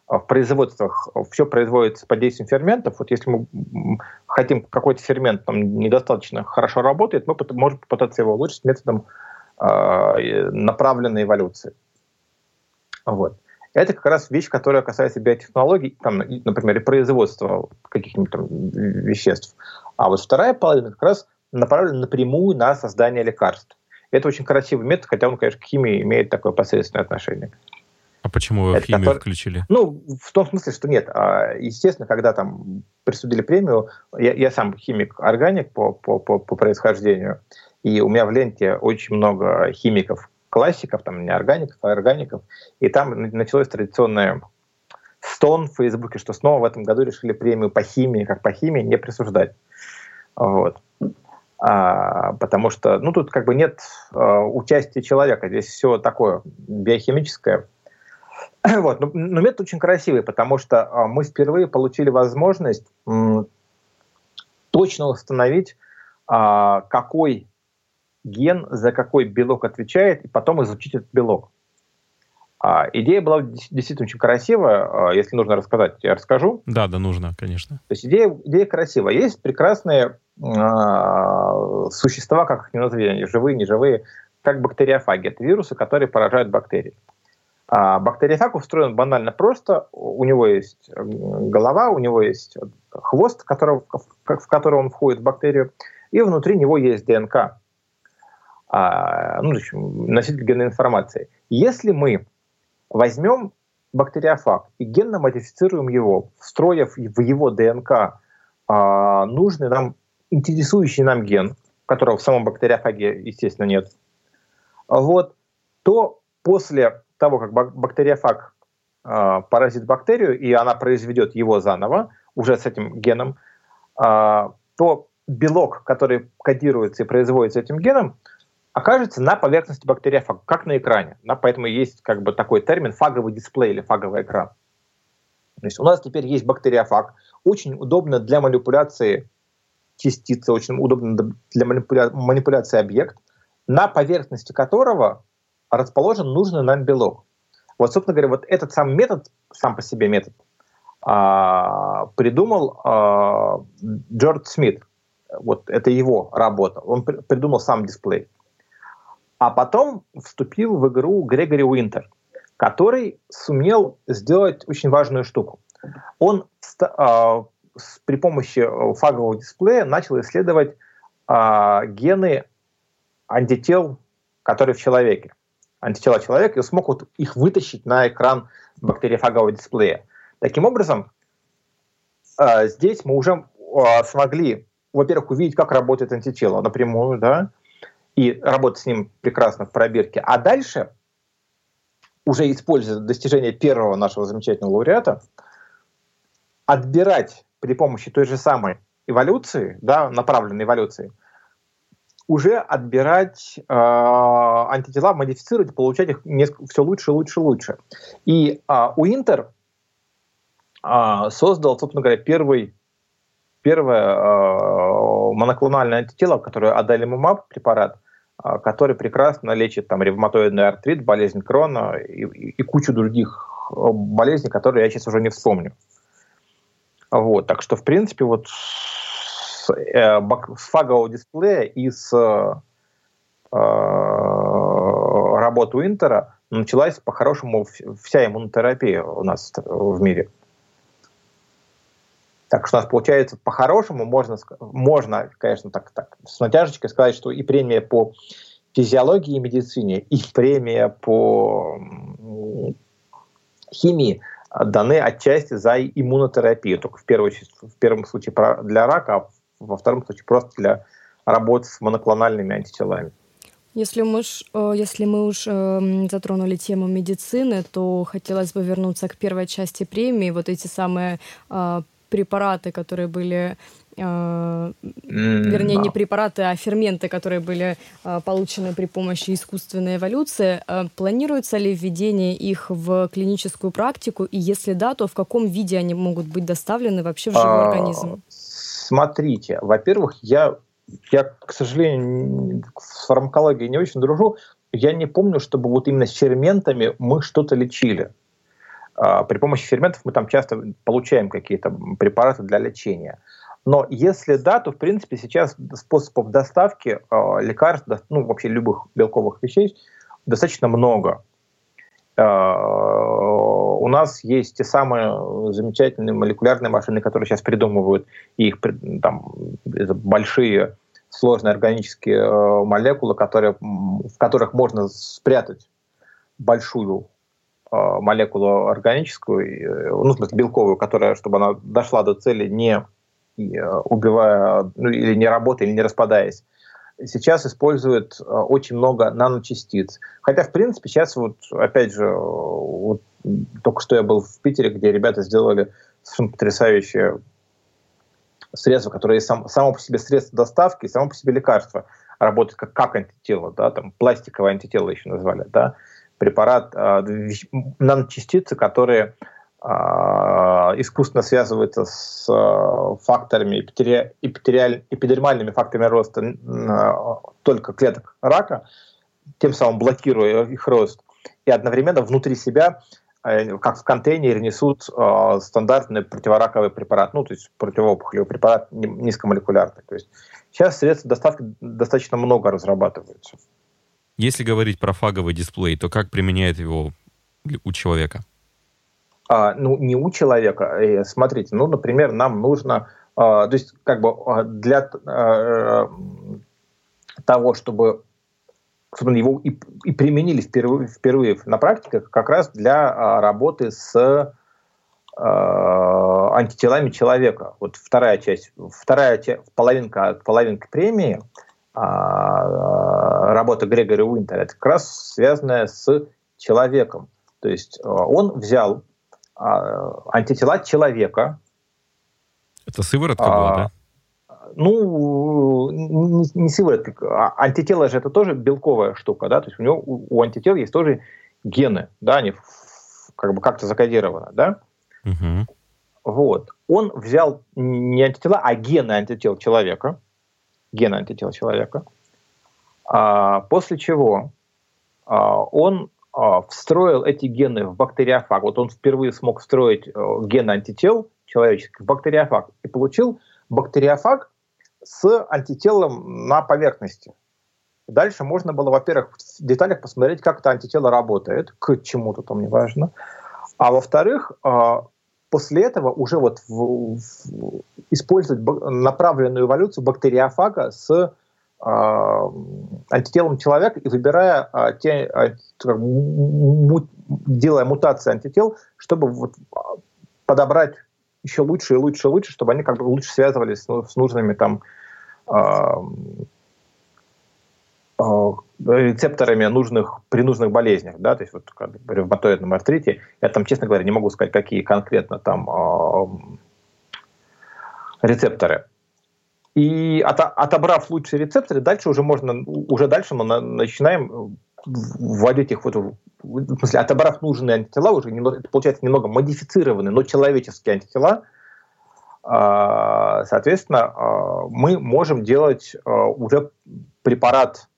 [SPEAKER 4] а, в производствах все производится под действием ферментов. Вот если мы хотим какой-то фермент там недостаточно хорошо работает, мы можем попытаться его улучшить методом э, направленной эволюции. Вот. Это как раз вещь, которая касается биотехнологий, там, например, и производства каких-нибудь там веществ. А вот вторая половина как раз направлена напрямую на создание лекарств. Это очень красивый метод, хотя он, конечно, к химии имеет такое посредственное отношение.
[SPEAKER 1] А почему вы это химию который... включили?
[SPEAKER 4] Ну, в том смысле, что нет. А, естественно, когда там присудили премию, я, я сам химик-органик по, по, по, по происхождению, И у меня в ленте очень много химиков, классиков, там не органиков, а органиков. И там началось традиционное стон в Фейсбуке, что снова в этом году решили премию по химии, как по химии, не присуждать. Вот. А, потому что, ну, тут как бы нет а, участия человека, здесь все такое биохимическое. Вот. Но, но метод очень красивый, потому что а, мы впервые получили возможность точно установить, какой ген за какой белок отвечает, и потом изучить этот белок. А, идея была действительно очень красивая. А, если нужно рассказать, я расскажу.
[SPEAKER 1] Да, да, нужно, конечно.
[SPEAKER 4] То есть идея, идея красивая. Есть прекрасные а, существа, как их не назови, живые, неживые, как бактериофаги. Это вирусы, которые поражают бактерии. А бактериофаг устроен банально просто. У него есть голова, у него есть хвост, которого, в который он входит в бактерию, и внутри него есть ДНК, а, ну, носитель генной информации. Если мы возьмем бактериофаг и генно модифицируем его, встроив в его ДНК а, нужный нам, интересующий нам ген, которого в самом бактериофаге, естественно, нет, вот, то после того, как бактериофаг а, поразит бактерию, и она произведет его заново, уже с этим геном, а, то белок, который кодируется и производится этим геном, окажется на поверхности бактериофага, как на экране. Да, поэтому есть как бы такой термин фаговый дисплей или фаговый экран. То есть у нас теперь есть бактериофаг, очень удобно для манипуляции частицы, очень удобно для манипуля... манипуляции объект, на поверхности которого расположен нужный нам белок. Вот, собственно говоря, вот этот сам метод, сам по себе метод, а, придумал а, Джордж Смит. Вот это его работа. Он при, придумал сам дисплей. А потом вступил в игру Грегори Уинтер, который сумел сделать очень важную штуку. Он э, при помощи фагового дисплея начал исследовать э, гены антител, которые в человеке. Антитела человека, и смог вот их вытащить на экран бактериофагового дисплея. Таким образом, э, здесь мы уже э, смогли, во-первых, увидеть, как работает антитело напрямую, да, и работать с ним прекрасно в пробирке. А дальше, уже используя достижение первого нашего замечательного лауреата, отбирать при помощи той же самой эволюции, да, направленной эволюции, уже отбирать э, антитела, модифицировать, получать их все лучше, лучше, лучше. И э, Уинтер э, создал, собственно говоря, первый, первое э, моноклональное антитело, которое адалимумаб препарат, а, который прекрасно лечит там, ревматоидный артрит, болезнь Крона и, и, и кучу других э, болезней, которые я сейчас уже не вспомню. Вот, так что, в принципе, вот с, э, с фагового дисплея и с э, работы Интера началась по-хорошему вся иммунотерапия у нас в мире. Так что у нас получается по-хорошему можно, можно, конечно, так, так с натяжечкой сказать, что и премия по физиологии и медицине, и премия по химии даны отчасти за иммунотерапию, только в, первую, в первом случае для рака, а во втором случае просто для работы с моноклональными антителами.
[SPEAKER 3] Если мы, уж, э, если мы уж э, затронули тему медицины, то хотелось бы вернуться к первой части премии. Вот эти самые э, препараты, которые были э, вернее, не препараты, а ферменты, которые были э, получены при помощи искусственной эволюции. Э, планируется ли введение их в клиническую практику? И если да, то в каком виде они могут быть доставлены вообще в живой а, организм?
[SPEAKER 4] Смотрите, во-первых, я, я, к сожалению, с фармакологией не очень дружу. Я не помню, чтобы вот именно с ферментами мы что-то лечили. А, при помощи ферментов мы там часто получаем какие-то препараты для лечения. Но если да, то в принципе сейчас способов доставки э, лекарств, ну вообще любых белковых вещей достаточно много. Э, у нас есть те самые замечательные молекулярные машины, которые сейчас придумывают, и их там большие сложные органические э, молекулы, которые, в которых можно спрятать большую молекулу органическую, э, ну, в смысле, белковую, которая, чтобы она дошла до цели, не э, убивая, ну, или не работая, или не распадаясь. сейчас используют очень много наночастиц. Хотя, в принципе, сейчас вот, опять же, вот, только что я был в Питере, где ребята сделали совершенно потрясающее средство, которое сам, само по себе средство доставки, само по себе лекарство, работает как, как антитело, да, там пластиковое антитело еще назвали, да, препарат, э, наночастицы, которые э, искусственно связываются с э, факторами, эпидермальными факторами роста только клеток рака, тем самым блокируя их рост, и одновременно внутри себя Э, как в контейнере несут стандартный противораковый препарат, ну, то есть противоопухолевый препарат низкомолекулярный. То есть сейчас средств доставки достаточно много разрабатываются.
[SPEAKER 1] Если говорить про фаговый дисплей, то как применяет его у человека?
[SPEAKER 4] А, ну, не у человека. Э, смотрите, ну, например, нам нужно, а, то есть как бы а, для а, того, чтобы собственно, его и, и применили впервые, впервые на практике как раз для а, работы с а, антителами человека. Вот вторая часть, вторая половинка, половинка премии работа Грегори Уинтера, это как раз связанная с человеком. То есть а, он взял а, антитела человека.
[SPEAKER 1] Это сыворотка а, была, да?
[SPEAKER 4] Ну, не, не сыворотка. А антитело же это тоже белковая штука, да, то есть у него, у, у антител есть тоже гены, да, они как бы как-то закодированы, да. Угу. Вот. Он взял не антитела, а гены антител человека, гены антител человека, а, после чего а, он а, встроил эти гены в бактериофаг. Вот он впервые смог встроить а, гены антител человеческих в бактериофаг и получил бактериофаг, с антителом на поверхности. Дальше можно было, во-первых, в деталях посмотреть, как это антитело работает, к чему-то там неважно. А во-вторых, после этого уже вот в, в, использовать направленную эволюцию бактериофага с э, антителом человека и выбирая э, те, э, му, делая мутации антител, чтобы вот подобрать еще лучше и лучше и лучше, чтобы они как бы лучше связывались с, с нужными там рецепторами нужных при нужных болезнях, да, то есть вот как в ревматоидном артрите, я там, честно говоря, не могу сказать, какие конкретно там э, рецепторы. И от, отобрав лучшие рецепторы, дальше уже можно, уже дальше мы на, начинаем вводить их вот, в смысле, отобрав нужные антитела, уже немного, получается немного модифицированные, но человеческие антитела, а, соответственно, а, мы можем делать а, уже препарат,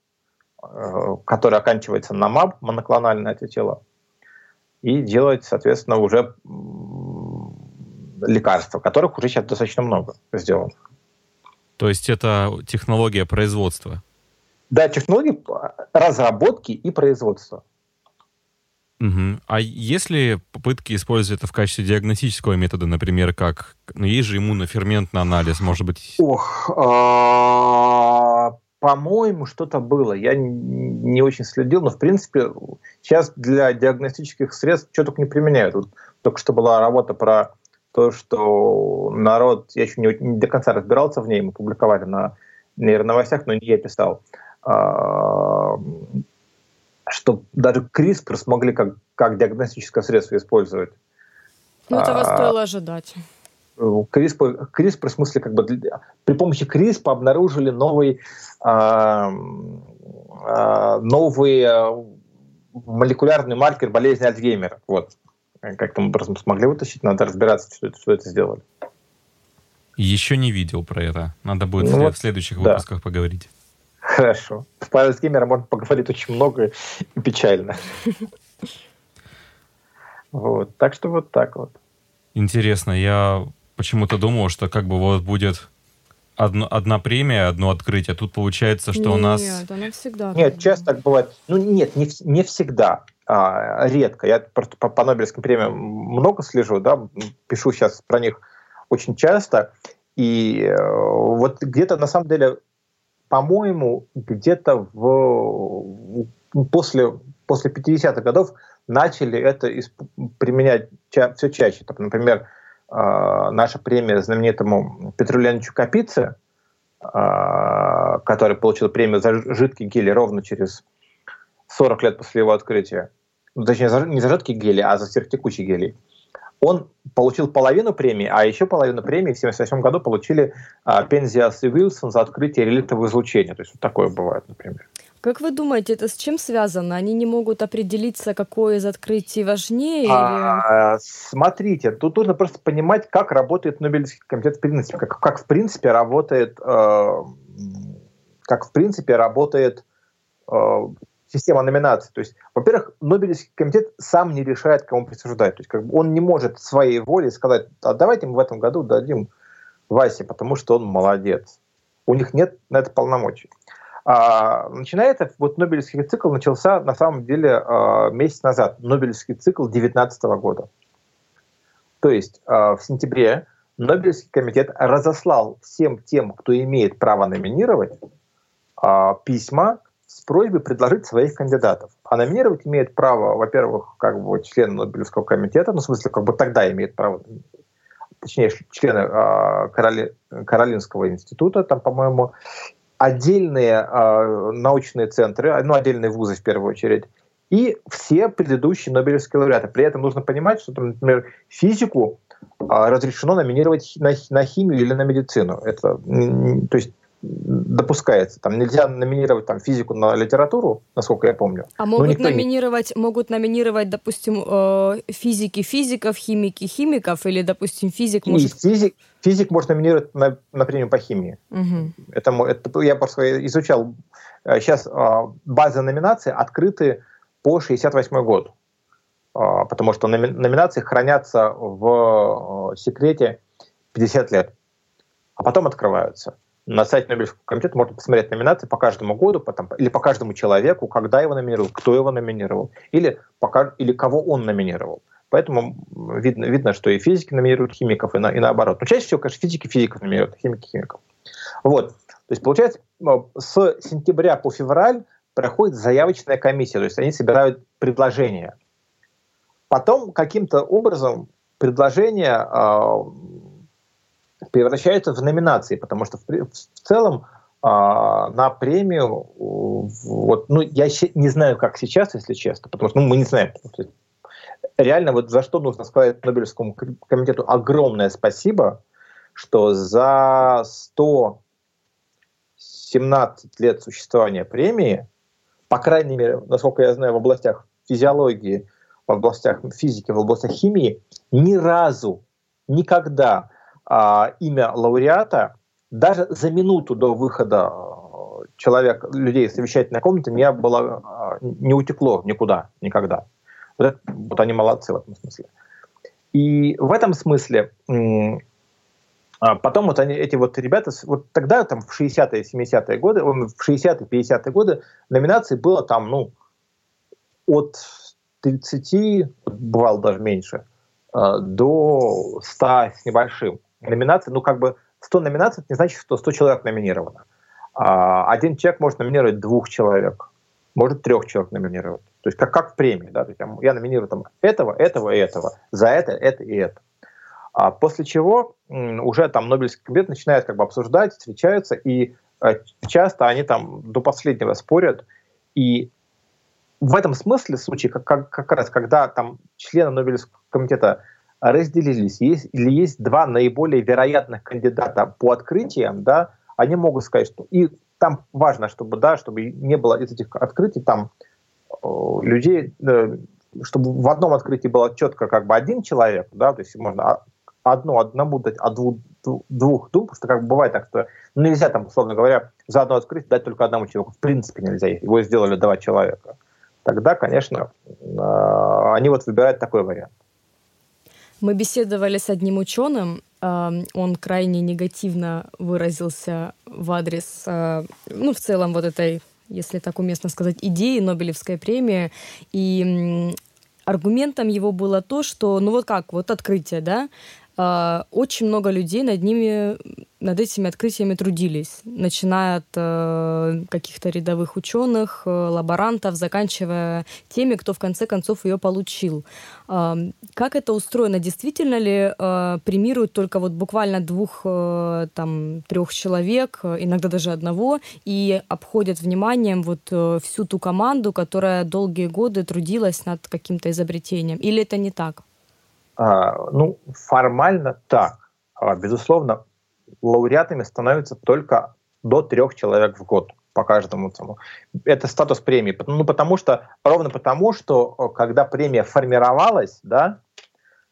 [SPEAKER 4] который оканчивается на МАБ, моноклональное антитело, и делать, соответственно, уже лекарства, которых уже сейчас достаточно много сделано.
[SPEAKER 1] То есть это технология производства?
[SPEAKER 4] Да, технологии разработки и производства.
[SPEAKER 1] Угу. А если попытки использовать это в качестве диагностического метода, например, как, ну, есть же иммуноферментный анализ, может быть?
[SPEAKER 4] Ох, а, по-моему, что-то было. Я не очень следил, но, в принципе, сейчас для диагностических средств что только не применяют. Вот только что была работа про то, что народ, я еще не, не до конца разбирался в ней, мы публиковали на нейроновостях, но не я писал, а, что даже CRISPR смогли как, как диагностическое средство использовать.
[SPEAKER 3] Ну, этого а, стоило ожидать.
[SPEAKER 4] CRISPR, CRISPR в смысле как бы при помощи CRISPR обнаружили новый, а, а, новый а, молекулярный маркер болезни Альцгеймера. Вот. Как-то образом смогли вытащить, надо разбираться, что это, что это сделали.
[SPEAKER 1] Еще не видел про это. Надо будет ну, в следующих да. выпусках поговорить.
[SPEAKER 4] Хорошо. С Альцгеймера можно поговорить очень много и печально. Вот. Так что вот так вот.
[SPEAKER 1] Интересно, я почему-то думал, что как бы вот будет одно, одна премия, одно открытие. Тут получается, что нет, у нас...
[SPEAKER 3] Нет, она всегда.
[SPEAKER 4] Нет, часто так бывает. Ну нет, не, не всегда. А, редко. Я просто по, по Нобелевским премиям много слежу, да, пишу сейчас про них очень часто. И э, вот где-то на самом деле по-моему, где-то в, после, после 50-х годов начали это исп, применять ча, все чаще. Так, например, э, наша премия знаменитому Петру Леонидовичу Капице, э, который получил премию за жидкий гелий ровно через 40 лет после его открытия, ну, точнее, не за жидкий гелий, а за сверхтекучий гелий, он получил половину премии, а еще половину премии в 1978 году получили а, Пензиас и Уилсон за открытие реликтового излучения. То есть вот такое бывает, например.
[SPEAKER 3] Как вы думаете, это с чем связано? Они не могут определиться, какое из открытий важнее?
[SPEAKER 4] А, или... Смотрите, тут нужно просто понимать, как работает Нобелевский комитет в принципе, как, как в принципе работает, э, как в принципе работает э, система номинаций. То есть, во-первых, Нобелевский комитет сам не решает, кому присуждать. То есть, как бы он не может своей волей сказать, а давайте мы в этом году дадим Васе, потому что он молодец. У них нет на это полномочий. А, начинается, вот Нобелевский цикл начался на самом деле а, месяц назад, Нобелевский цикл 2019 года. То есть а, в сентябре Нобелевский комитет разослал всем тем, кто имеет право номинировать, а, письма с просьбой предложить своих кандидатов. А номинировать имеет право, во-первых, как бы член Нобелевского комитета, ну, в смысле, как бы тогда имеет право, точнее, члены э, Короли, Каролинского института, там, по-моему, отдельные э, научные центры, ну, отдельные вузы в первую очередь, и все предыдущие Нобелевские лауреаты. При этом нужно понимать, что, например, физику э, разрешено номинировать на, на химию или на медицину. Это, то есть допускается. Там нельзя номинировать там физику на литературу, насколько я помню.
[SPEAKER 3] А могут номинировать, не... могут номинировать, допустим, э, физики физиков, химики химиков, или, допустим, физик
[SPEAKER 4] может... И физик, физик может номинировать на, на премию по химии. Угу. Это, это я просто изучал. Сейчас э, базы номинаций открыты по 68 год, э, потому что номинации хранятся в секрете 50 лет, а потом открываются на сайте Нобелевского комитета можно посмотреть номинации по каждому году, потом, или по каждому человеку, когда его номинировал, кто его номинировал, или, пока, или кого он номинировал. Поэтому видно, видно, что и физики номинируют химиков, и, на, и наоборот. Но чаще всего, конечно, физики физиков номинируют, химики химиков. Вот. То есть, получается, с сентября по февраль проходит заявочная комиссия, то есть они собирают предложения. Потом каким-то образом предложения а, превращаются в номинации, потому что в, в целом э, на премию, вот, ну, я не знаю, как сейчас, если честно, потому что ну, мы не знаем. Реально, вот за что нужно сказать Нобелевскому комитету огромное спасибо, что за 117 лет существования премии, по крайней мере, насколько я знаю, в областях физиологии, в областях физики, в областях химии, ни разу, никогда а, имя лауреата даже за минуту до выхода э, человек, людей из совещательной комнаты не было, а, не утекло никуда, никогда. Вот, это, вот они молодцы в этом смысле. И в этом смысле а потом вот они, эти вот ребята, вот тогда, там, в 60-е, 70-е годы, в 60-е, 50-е годы номинаций было там, ну, от 30, бывало даже меньше, э, до 100 с небольшим номинаций, ну как бы 100 номинаций, это не значит, что 100 человек номинировано. А, один человек может номинировать двух человек, может трех человек номинировать. То есть как, как в премии, да, то есть, я номинирую там, этого, этого и этого, за это, это и это. А после чего уже там Нобелевский комитет начинает как бы обсуждать, встречаются, и э, часто они там до последнего спорят, и в этом смысле случай, как, как, как раз когда там члены Нобелевского комитета разделились, есть, или есть два наиболее вероятных кандидата по открытиям, да, они могут сказать, что и там важно, чтобы, да, чтобы не было из этих открытий там э, людей, э, чтобы в одном открытии было четко как бы один человек, да, то есть можно одно одному дать, а двух, двух двум, потому что как бы бывает так, что нельзя там, условно говоря, за одно открытие дать только одному человеку, в принципе нельзя, его сделали два человека. Тогда, конечно, э, они вот выбирают такой вариант.
[SPEAKER 3] Мы беседовали с одним ученым, он крайне негативно выразился в адрес, а, ну, в целом вот этой, если так уместно сказать, идеи Нобелевской премии. И аргументом его было то, что, ну вот как, вот открытие, да, очень много людей над ними, над этими открытиями трудились, начиная от э, каких-то рядовых ученых, э, лаборантов, заканчивая теми, кто в конце концов ее получил. Э, как это устроено? Действительно ли э, премируют только вот буквально двух, там, трех человек, иногда даже одного, и обходят вниманием вот всю ту команду, которая долгие годы трудилась над каким-то изобретением? Или это не так?
[SPEAKER 4] А, ну, формально так. А, безусловно, лауреатами становятся только до трех человек в год по каждому тому. Это статус премии. Ну, потому что, ровно потому, что когда премия формировалась, да,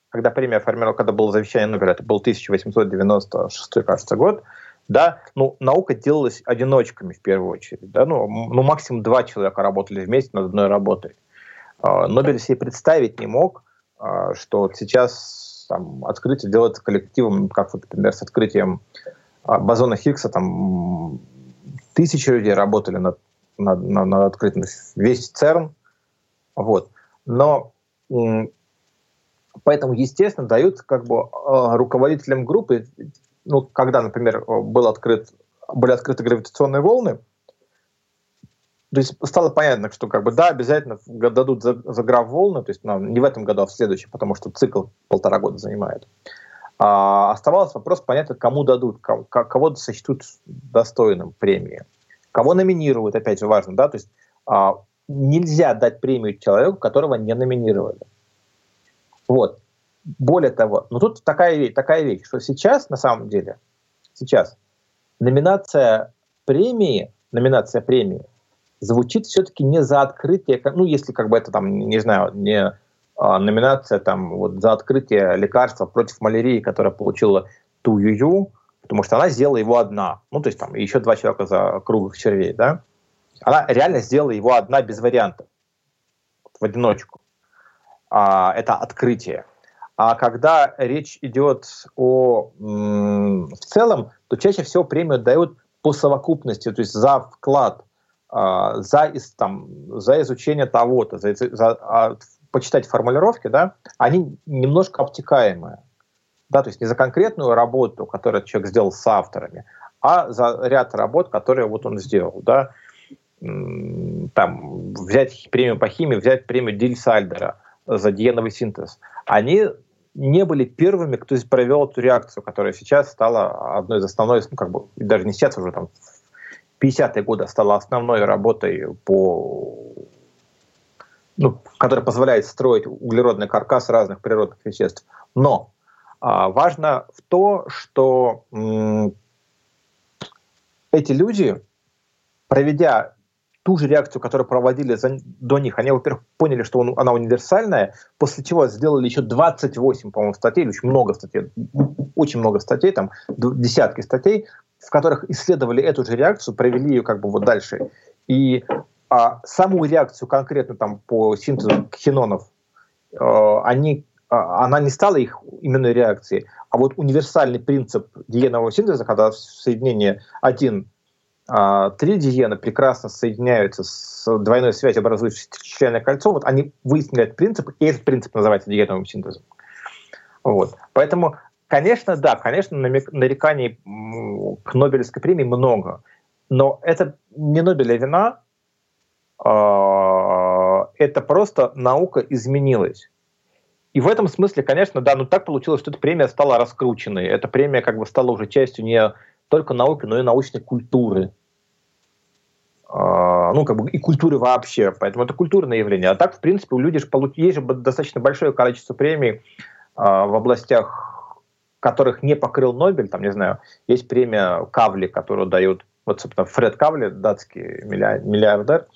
[SPEAKER 4] когда премия формировалась, когда было завещание Нобеля, это был 1896, кажется, год, да, ну, наука делалась одиночками в первую очередь, да, ну, ну максимум два человека работали вместе над одной работой. А, Нобель себе представить не мог, что сейчас там, открытие делается коллективом, как, вот, например, с открытием а, бозона Хиггса, там тысячи людей работали над, над, над, над открытием, весь ЦЕРН, вот. Но поэтому, естественно, дают как бы а, руководителям группы, ну, когда, например, был открыт, были открыты гравитационные волны, то есть стало понятно, что как бы да, обязательно дадут за, за волны, то есть ну, не в этом году, а в следующем, потому что цикл полтора года занимает. А, оставался вопрос понятно, кому дадут, кого, кого сочтут достойным премии, кого номинируют, опять же важно, да, то есть а, нельзя дать премию человеку, которого не номинировали. Вот. Более того, но тут такая, такая вещь, что сейчас, на самом деле, сейчас номинация премии, номинация премии звучит все-таки не за открытие, ну, если как бы это там, не знаю, не а, номинация там вот за открытие лекарства против малярии, которое получила Ту-Ю-Ю, потому что она сделала его одна. Ну, то есть там еще два человека за круглых червей, да. Она реально сделала его одна без вариантов, в одиночку. А, это открытие. А когда речь идет о м- в целом, то чаще всего премию дают по совокупности, то есть за вклад за, там, за изучение того-то, за, за, а, почитать формулировки, да, они немножко обтекаемые. Да, то есть не за конкретную работу, которую человек сделал с авторами, а за ряд работ, которые вот он сделал. Да. Там, взять премию по химии, взять премию Диль Сальдера за диеновый синтез. Они не были первыми, кто провел эту реакцию, которая сейчас стала одной из основной, ну, как бы, даже не сейчас, уже там 50-е годы стала основной работой по ну, которая позволяет строить углеродный каркас разных природных веществ. Но а, важно в то, что м, эти люди, проведя ту же реакцию, которую проводили за, до них, они, во-первых, поняли, что он, она универсальная, после чего сделали еще 28, по-моему, статей, очень много статей, очень много статей, там десятки статей, в которых исследовали эту же реакцию, провели ее как бы вот дальше. И а, саму реакцию конкретно там по синтезу хинонов, э, они, а, она не стала их именной реакцией, а вот универсальный принцип диенового синтеза, когда в соединении один а, три диена прекрасно соединяются с двойной связью, образующей членное кольцо, вот они выяснили этот принцип, и этот принцип называется диеновым синтезом. Вот. Поэтому Конечно, да, конечно, нареканий к Нобелевской премии много, но это не Нобеля вина, а, это просто наука изменилась. И в этом смысле, конечно, да, ну так получилось, что эта премия стала раскрученной. Эта премия как бы стала уже частью не только науки, но и научной культуры. А, ну, как бы и культуры вообще. Поэтому это культурное явление. А так, в принципе, у людей же есть же достаточно большое количество премий а, в областях которых не покрыл Нобель, там, не знаю, есть премия Кавли, которую дают, вот, собственно, Фред Кавли, датский миллиардер,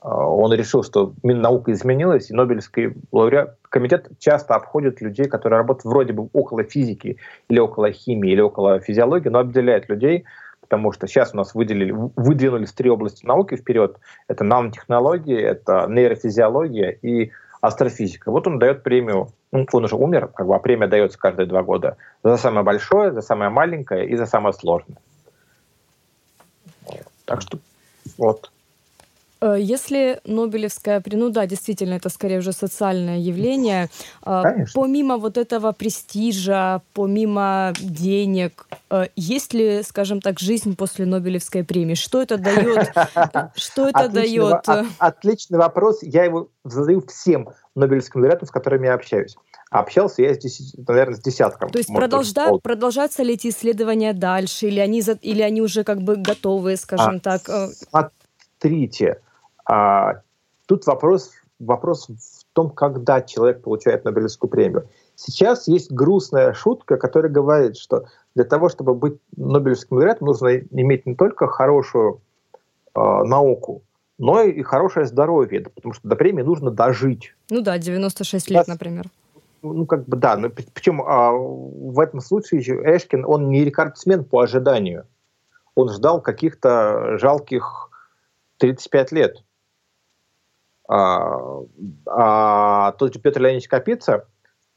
[SPEAKER 4] а, он решил, что наука изменилась, и Нобелевский лауреат, комитет часто обходит людей, которые работают вроде бы около физики, или около химии, или около физиологии, но обделяет людей, потому что сейчас у нас выделили, выдвинулись три области науки вперед. Это нанотехнологии, это нейрофизиология и астрофизика. Вот он дает премию, он уже умер, как бы, а премия дается каждые два года за самое большое, за самое маленькое и за самое сложное. Так что вот.
[SPEAKER 3] Э, если Нобелевская премия, ну да, действительно, это скорее уже социальное явление, э, Конечно. помимо вот этого престижа, помимо денег, э, есть ли, скажем так, жизнь после Нобелевской премии? Что это дает? Что это дает?
[SPEAKER 4] Отличный вопрос. Я его задаю всем Нобелевским лауреатам, с которыми я общаюсь. Общался я, здесь, наверное, с десятком.
[SPEAKER 3] То есть продолжают, продолжаются ли эти исследования дальше, или они, или они уже как бы готовы, скажем а, так?
[SPEAKER 4] Смотрите, а, тут вопрос, вопрос в том, когда человек получает Нобелевскую премию. Сейчас есть грустная шутка, которая говорит, что для того, чтобы быть Нобелевским лауреатом, нужно иметь не только хорошую э, науку, но и хорошее здоровье, потому что до премии нужно дожить.
[SPEAKER 3] Ну да, 96 лет, например.
[SPEAKER 4] Ну, как бы, да. Но, причем а, в этом случае Эшкин, он не рекордсмен по ожиданию. Он ждал каких-то жалких 35 лет. А, а тот же Петр Леонидович Капица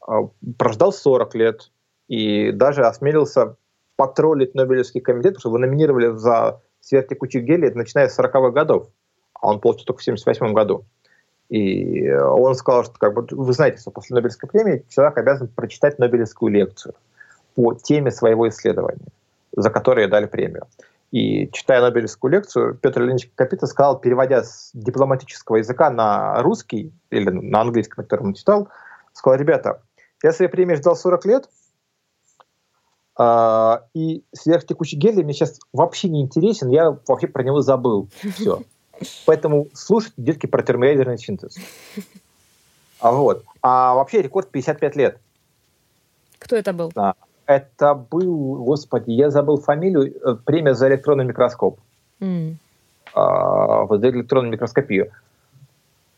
[SPEAKER 4] а, прождал 40 лет и даже осмелился потроллить Нобелевский комитет, потому что его номинировали за сверхтекучих гелий, начиная с 40-х годов, а он получил только в 78 году. И он сказал, что как бы, вы знаете, что после Нобелевской премии человек обязан прочитать Нобелевскую лекцию по теме своего исследования, за которое дали премию. И читая Нобелевскую лекцию, Петр Ильич Капита сказал, переводя с дипломатического языка на русский или на английский, на котором он читал, сказал, ребята, я своей премии ждал 40 лет, э, и сверхтекучий гелий мне сейчас вообще не интересен, я вообще про него забыл. Все. Поэтому слушайте, детки, про термоядерный синтез. А вот. А вообще рекорд 55 лет.
[SPEAKER 3] Кто это был?
[SPEAKER 4] Да это был, господи, я забыл фамилию, э, премия за электронный микроскоп. Mm. А, за электронную микроскопию.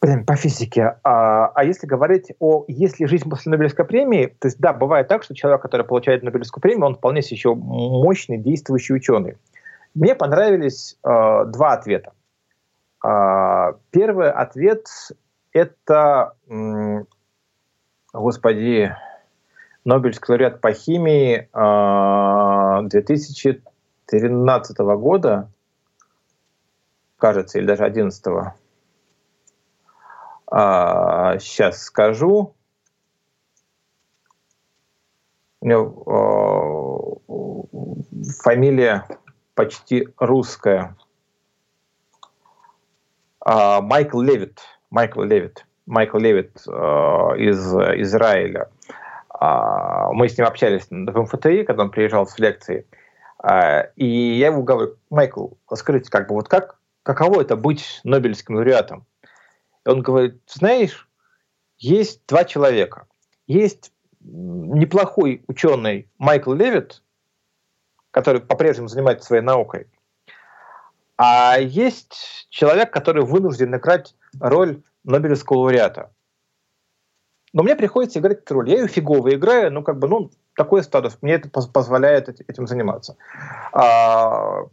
[SPEAKER 4] Блин, по физике. А, а если говорить о, если жизнь после Нобелевской премии, то есть да, бывает так, что человек, который получает Нобелевскую премию, он вполне себе еще мощный, действующий ученый. Мне понравились э, два ответа. Э, первый ответ это, э, господи, Нобелевский лауреат по химии 2013 а, года, кажется, или даже 2011. А, сейчас скажу. У него а, фамилия почти русская. Майкл Левит. Майкл Левит. Майкл Левит из Израиля. А, мы с ним общались в МФТИ, когда он приезжал с лекции, а, и я ему говорю, Майкл, скажите, как бы вот как, каково это быть Нобелевским лауреатом? И он говорит, знаешь, есть два человека. Есть неплохой ученый Майкл Левит, который по-прежнему занимается своей наукой, а есть человек, который вынужден играть роль Нобелевского лауреата. Но мне приходится играть эту роль. Я ее фигово играю, но как бы, ну, такой статус, мне это позволяет этим заниматься. А,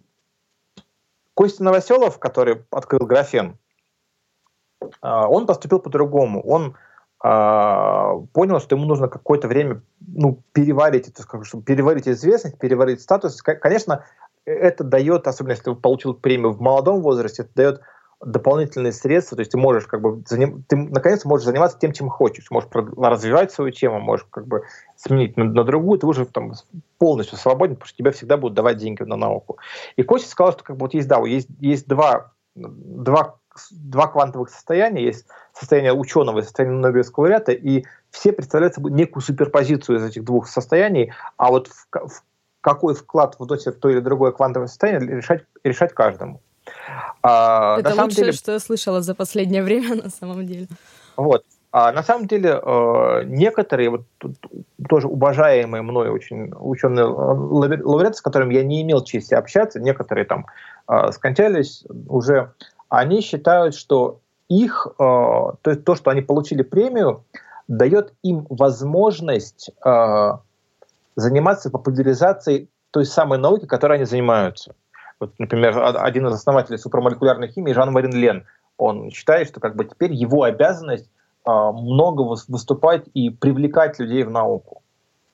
[SPEAKER 4] Костя Новоселов, который открыл графен, а, он поступил по-другому. Он а, понял, что ему нужно какое-то время ну, переварить, это, чтобы переварить известность, переварить статус. Конечно, это дает, особенно если ты получил премию в молодом возрасте, это дает дополнительные средства, то есть ты можешь как бы заним... ты наконец можешь заниматься тем, чем хочешь, можешь развивать свою тему, можешь как бы сменить на, на другую, ты уже там полностью свободен, потому что тебе всегда будут давать деньги на науку. И Костя сказал, что как бы вот есть, да, есть, есть два, два, два квантовых состояния, есть состояние ученого и состояние Нобелевского лауреата, и все представляют собой некую суперпозицию из этих двух состояний, а вот в, в какой вклад вносит то или другое квантовое состояние, решать, решать каждому.
[SPEAKER 3] А, Это лучшее, деле... что я слышала за последнее время, на самом деле.
[SPEAKER 4] Вот. А на самом деле э, некоторые, вот тоже уважаемые мной очень ученые э, лауреаты, с которыми я не имел чести общаться, некоторые там э, скончались уже, они считают, что их, то, есть то, что они получили премию, дает им возможность заниматься популяризацией той самой науки, которой они занимаются. Вот, например, один из основателей супермолекулярной химии, Жан-Марин Лен, он считает, что как бы теперь его обязанность а, много выступать и привлекать людей в науку,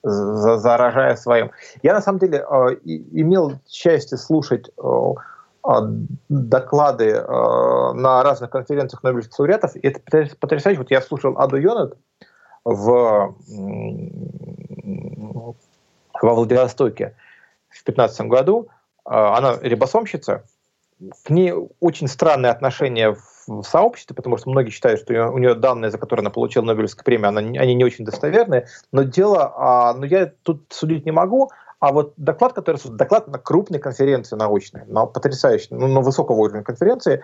[SPEAKER 4] заражая своим. Я на самом деле а, имел счастье слушать а, доклады на разных конференциях Нобелевских лауреатов. И это потрясающе. Вот я слушал Аду Йонат в, во Владивостоке в 2015 году. Она рибосомщица. К ней очень странное отношение в сообществе, потому что многие считают, что у нее данные, за которые она получила Нобелевскую премию, она, они не очень достоверные. Но дело, а, но я тут судить не могу. А вот доклад, который доклад на крупной конференции научной, на потрясающей, ну, на высокого уровня конференции,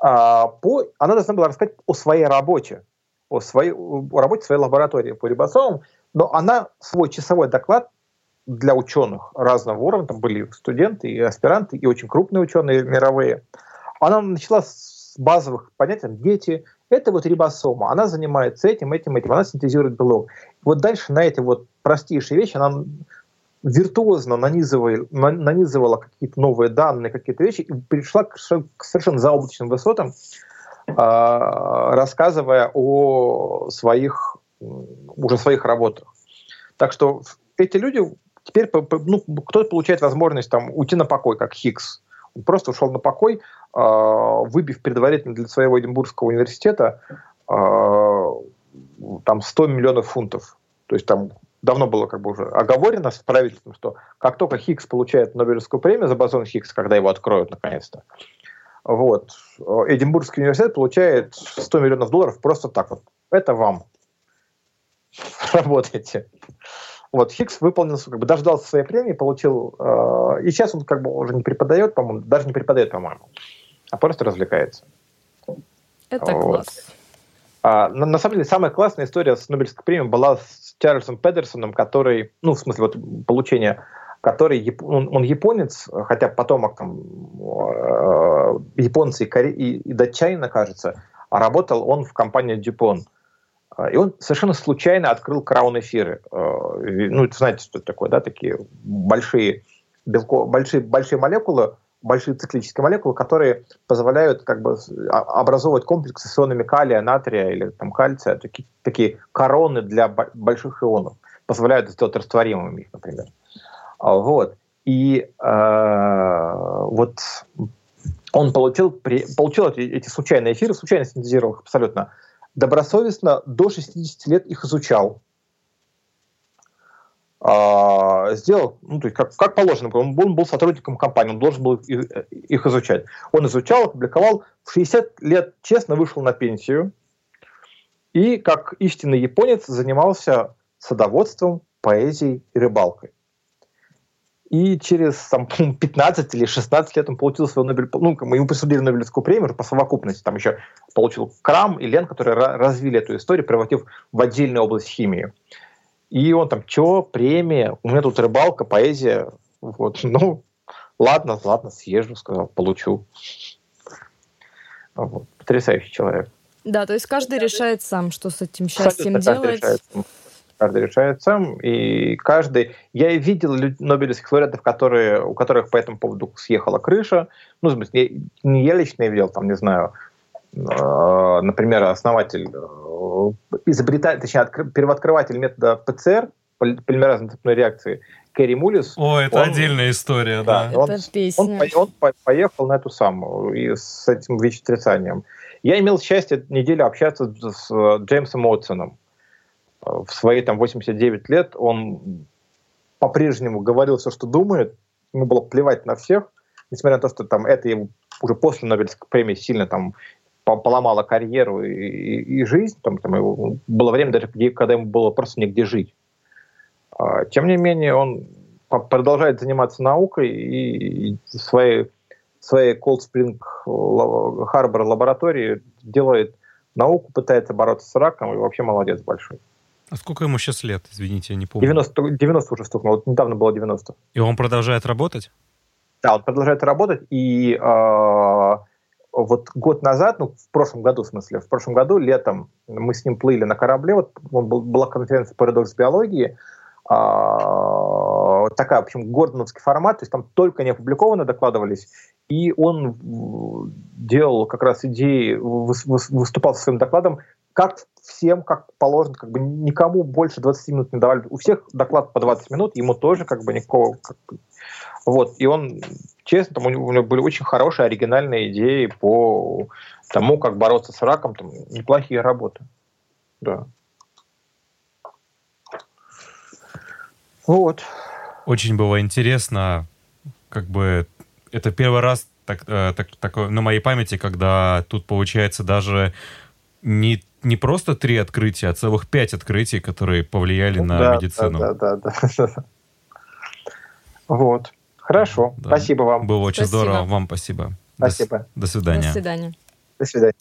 [SPEAKER 4] а, по, она должна была рассказать о своей работе, о, своей, о работе своей лаборатории по рибосомам, но она свой часовой доклад для ученых разного уровня, там были студенты и аспиранты, и очень крупные ученые мировые, она начала с базовых понятий, дети, это вот рибосома, она занимается этим, этим, этим, она синтезирует белок. Вот дальше на эти вот простейшие вещи она виртуозно нанизывала, нанизывала какие-то новые данные, какие-то вещи, и пришла к, совершенно заоблачным высотам, а, рассказывая о своих, уже своих работах. Так что эти люди теперь, ну, кто-то получает возможность там, уйти на покой, как Хиггс. Он просто ушел на покой, а, выбив предварительно для своего Эдинбургского университета а, там 100 миллионов фунтов. То есть там давно было как бы уже оговорено с правительством, что как только Хиггс получает Нобелевскую премию за бозон Хиггса, когда его откроют наконец-то, вот, Эдинбургский университет получает 100 миллионов долларов просто так вот. Это вам. Работайте. Вот, Хиггс выполнил, как бы дождался своей премии, получил, э, и сейчас он как бы уже не преподает, по-моему, даже не преподает, по-моему, а просто развлекается.
[SPEAKER 3] Это вот. класс.
[SPEAKER 4] А, на, на самом деле, самая классная история с Нобелевской премией была с Чарльзом Педерсоном, который, ну, в смысле, вот получение, который, он, он японец, хотя потомок там э, японцы и, коре, и, и датчанина, кажется, а работал он в компании Дюпон. И он совершенно случайно открыл краун-эфиры. Э, ну, знаете, что это такое, да, такие большие, белко, большие, большие молекулы, большие циклические молекулы, которые позволяют как бы а, образовывать комплексы с ионами калия, натрия или там кальция, такие, такие короны для больших ионов, позволяют сделать растворимыми их, например. А, вот. И э, вот он получил, при, получил эти, эти случайные эфиры, случайно синтезировал их абсолютно добросовестно, до 60 лет их изучал, а, сделал, ну, то есть как, как положено, он, он был сотрудником компании, он должен был их, их изучать. Он изучал, опубликовал, в 60 лет честно вышел на пенсию и, как истинный японец, занимался садоводством, поэзией и рыбалкой. И через там, 15 или 16 лет он получил свою Нобель... Ну, ему присудили Нобелевскую премию по совокупности. Там еще получил Крам и Лен, которые развили эту историю, превратив в отдельную область химии. И он там, что, премия, у меня тут рыбалка, поэзия. Вот, ну, ладно, ладно, съезжу, сказал, получу. Вот. Потрясающий человек.
[SPEAKER 3] Да, то есть каждый решает сам, что с этим счастьем Абсолютно делать. Решает,
[SPEAKER 4] каждый решает сам, и каждый... Я видел нобелевских лауреатов, которые, у которых по этому поводу съехала крыша. Ну, в смысле, не я лично видел, там, не знаю, э, например, основатель Э, изобретатель, точнее, откр- первооткрыватель метода ПЦР, полимеразной цепной реакции, Кэрри Мулис.
[SPEAKER 1] О, это он, отдельная история, да.
[SPEAKER 4] да. Он, он, он, он поехал на эту самую, и с этим ВИЧ-отрицанием. Я имел счастье неделю общаться с Джеймсом Уотсоном. В свои там 89 лет он по-прежнему говорил все, что думает. Ему было плевать на всех, несмотря на то, что там это его уже после Нобелевской премии сильно там поломала карьеру и, и, и жизнь. Там, там было время, даже когда ему было просто негде жить. А, тем не менее, он продолжает заниматься наукой и, и своей, своей Cold Spring Harbor лаборатории делает науку, пытается бороться с раком и вообще молодец большой.
[SPEAKER 1] А сколько ему сейчас лет, извините, я не помню?
[SPEAKER 4] 90, 90 уже стукнуло, вот недавно было 90.
[SPEAKER 1] И он продолжает работать?
[SPEAKER 4] Да, он продолжает работать, и э, вот год назад, ну, в прошлом году, в смысле, в прошлом году, летом, мы с ним плыли на корабле, вот был, была конференция «Парадокс биологии», а, такая, в общем, гордоновский формат, то есть там только не опубликованы докладывались, и он делал как раз идеи, выступал со своим докладом, как всем, как положено, как бы никому больше 20 минут не давали. У всех доклад по 20 минут, ему тоже как бы никакого как, Вот, и он, честно, там у него, у него были очень хорошие, оригинальные идеи по тому, как бороться с раком, там неплохие работы. Да.
[SPEAKER 1] Вот. Очень было интересно, как бы это первый раз так, э, так, такое на моей памяти, когда тут получается даже не, не просто три открытия, а целых пять открытий, которые повлияли на да, медицину. Да, да, да. да.
[SPEAKER 4] Вот. Хорошо. Да. Спасибо вам.
[SPEAKER 1] Было очень спасибо. здорово. Вам спасибо.
[SPEAKER 4] Спасибо.
[SPEAKER 1] До, до свидания. До
[SPEAKER 3] свидания.
[SPEAKER 4] До свидания.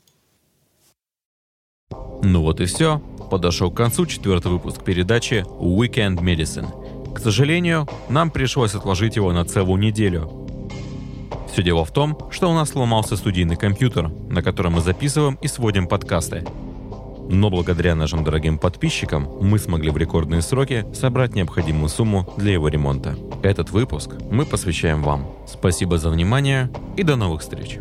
[SPEAKER 1] Ну вот и все. Подошел к концу четвертый выпуск передачи Weekend Medicine. К сожалению, нам пришлось отложить его на целую неделю. Все дело в том, что у нас сломался студийный компьютер, на котором мы записываем и сводим подкасты. Но благодаря нашим дорогим подписчикам мы смогли в рекордные сроки собрать необходимую сумму для его ремонта. Этот выпуск мы посвящаем вам. Спасибо за внимание и до новых встреч!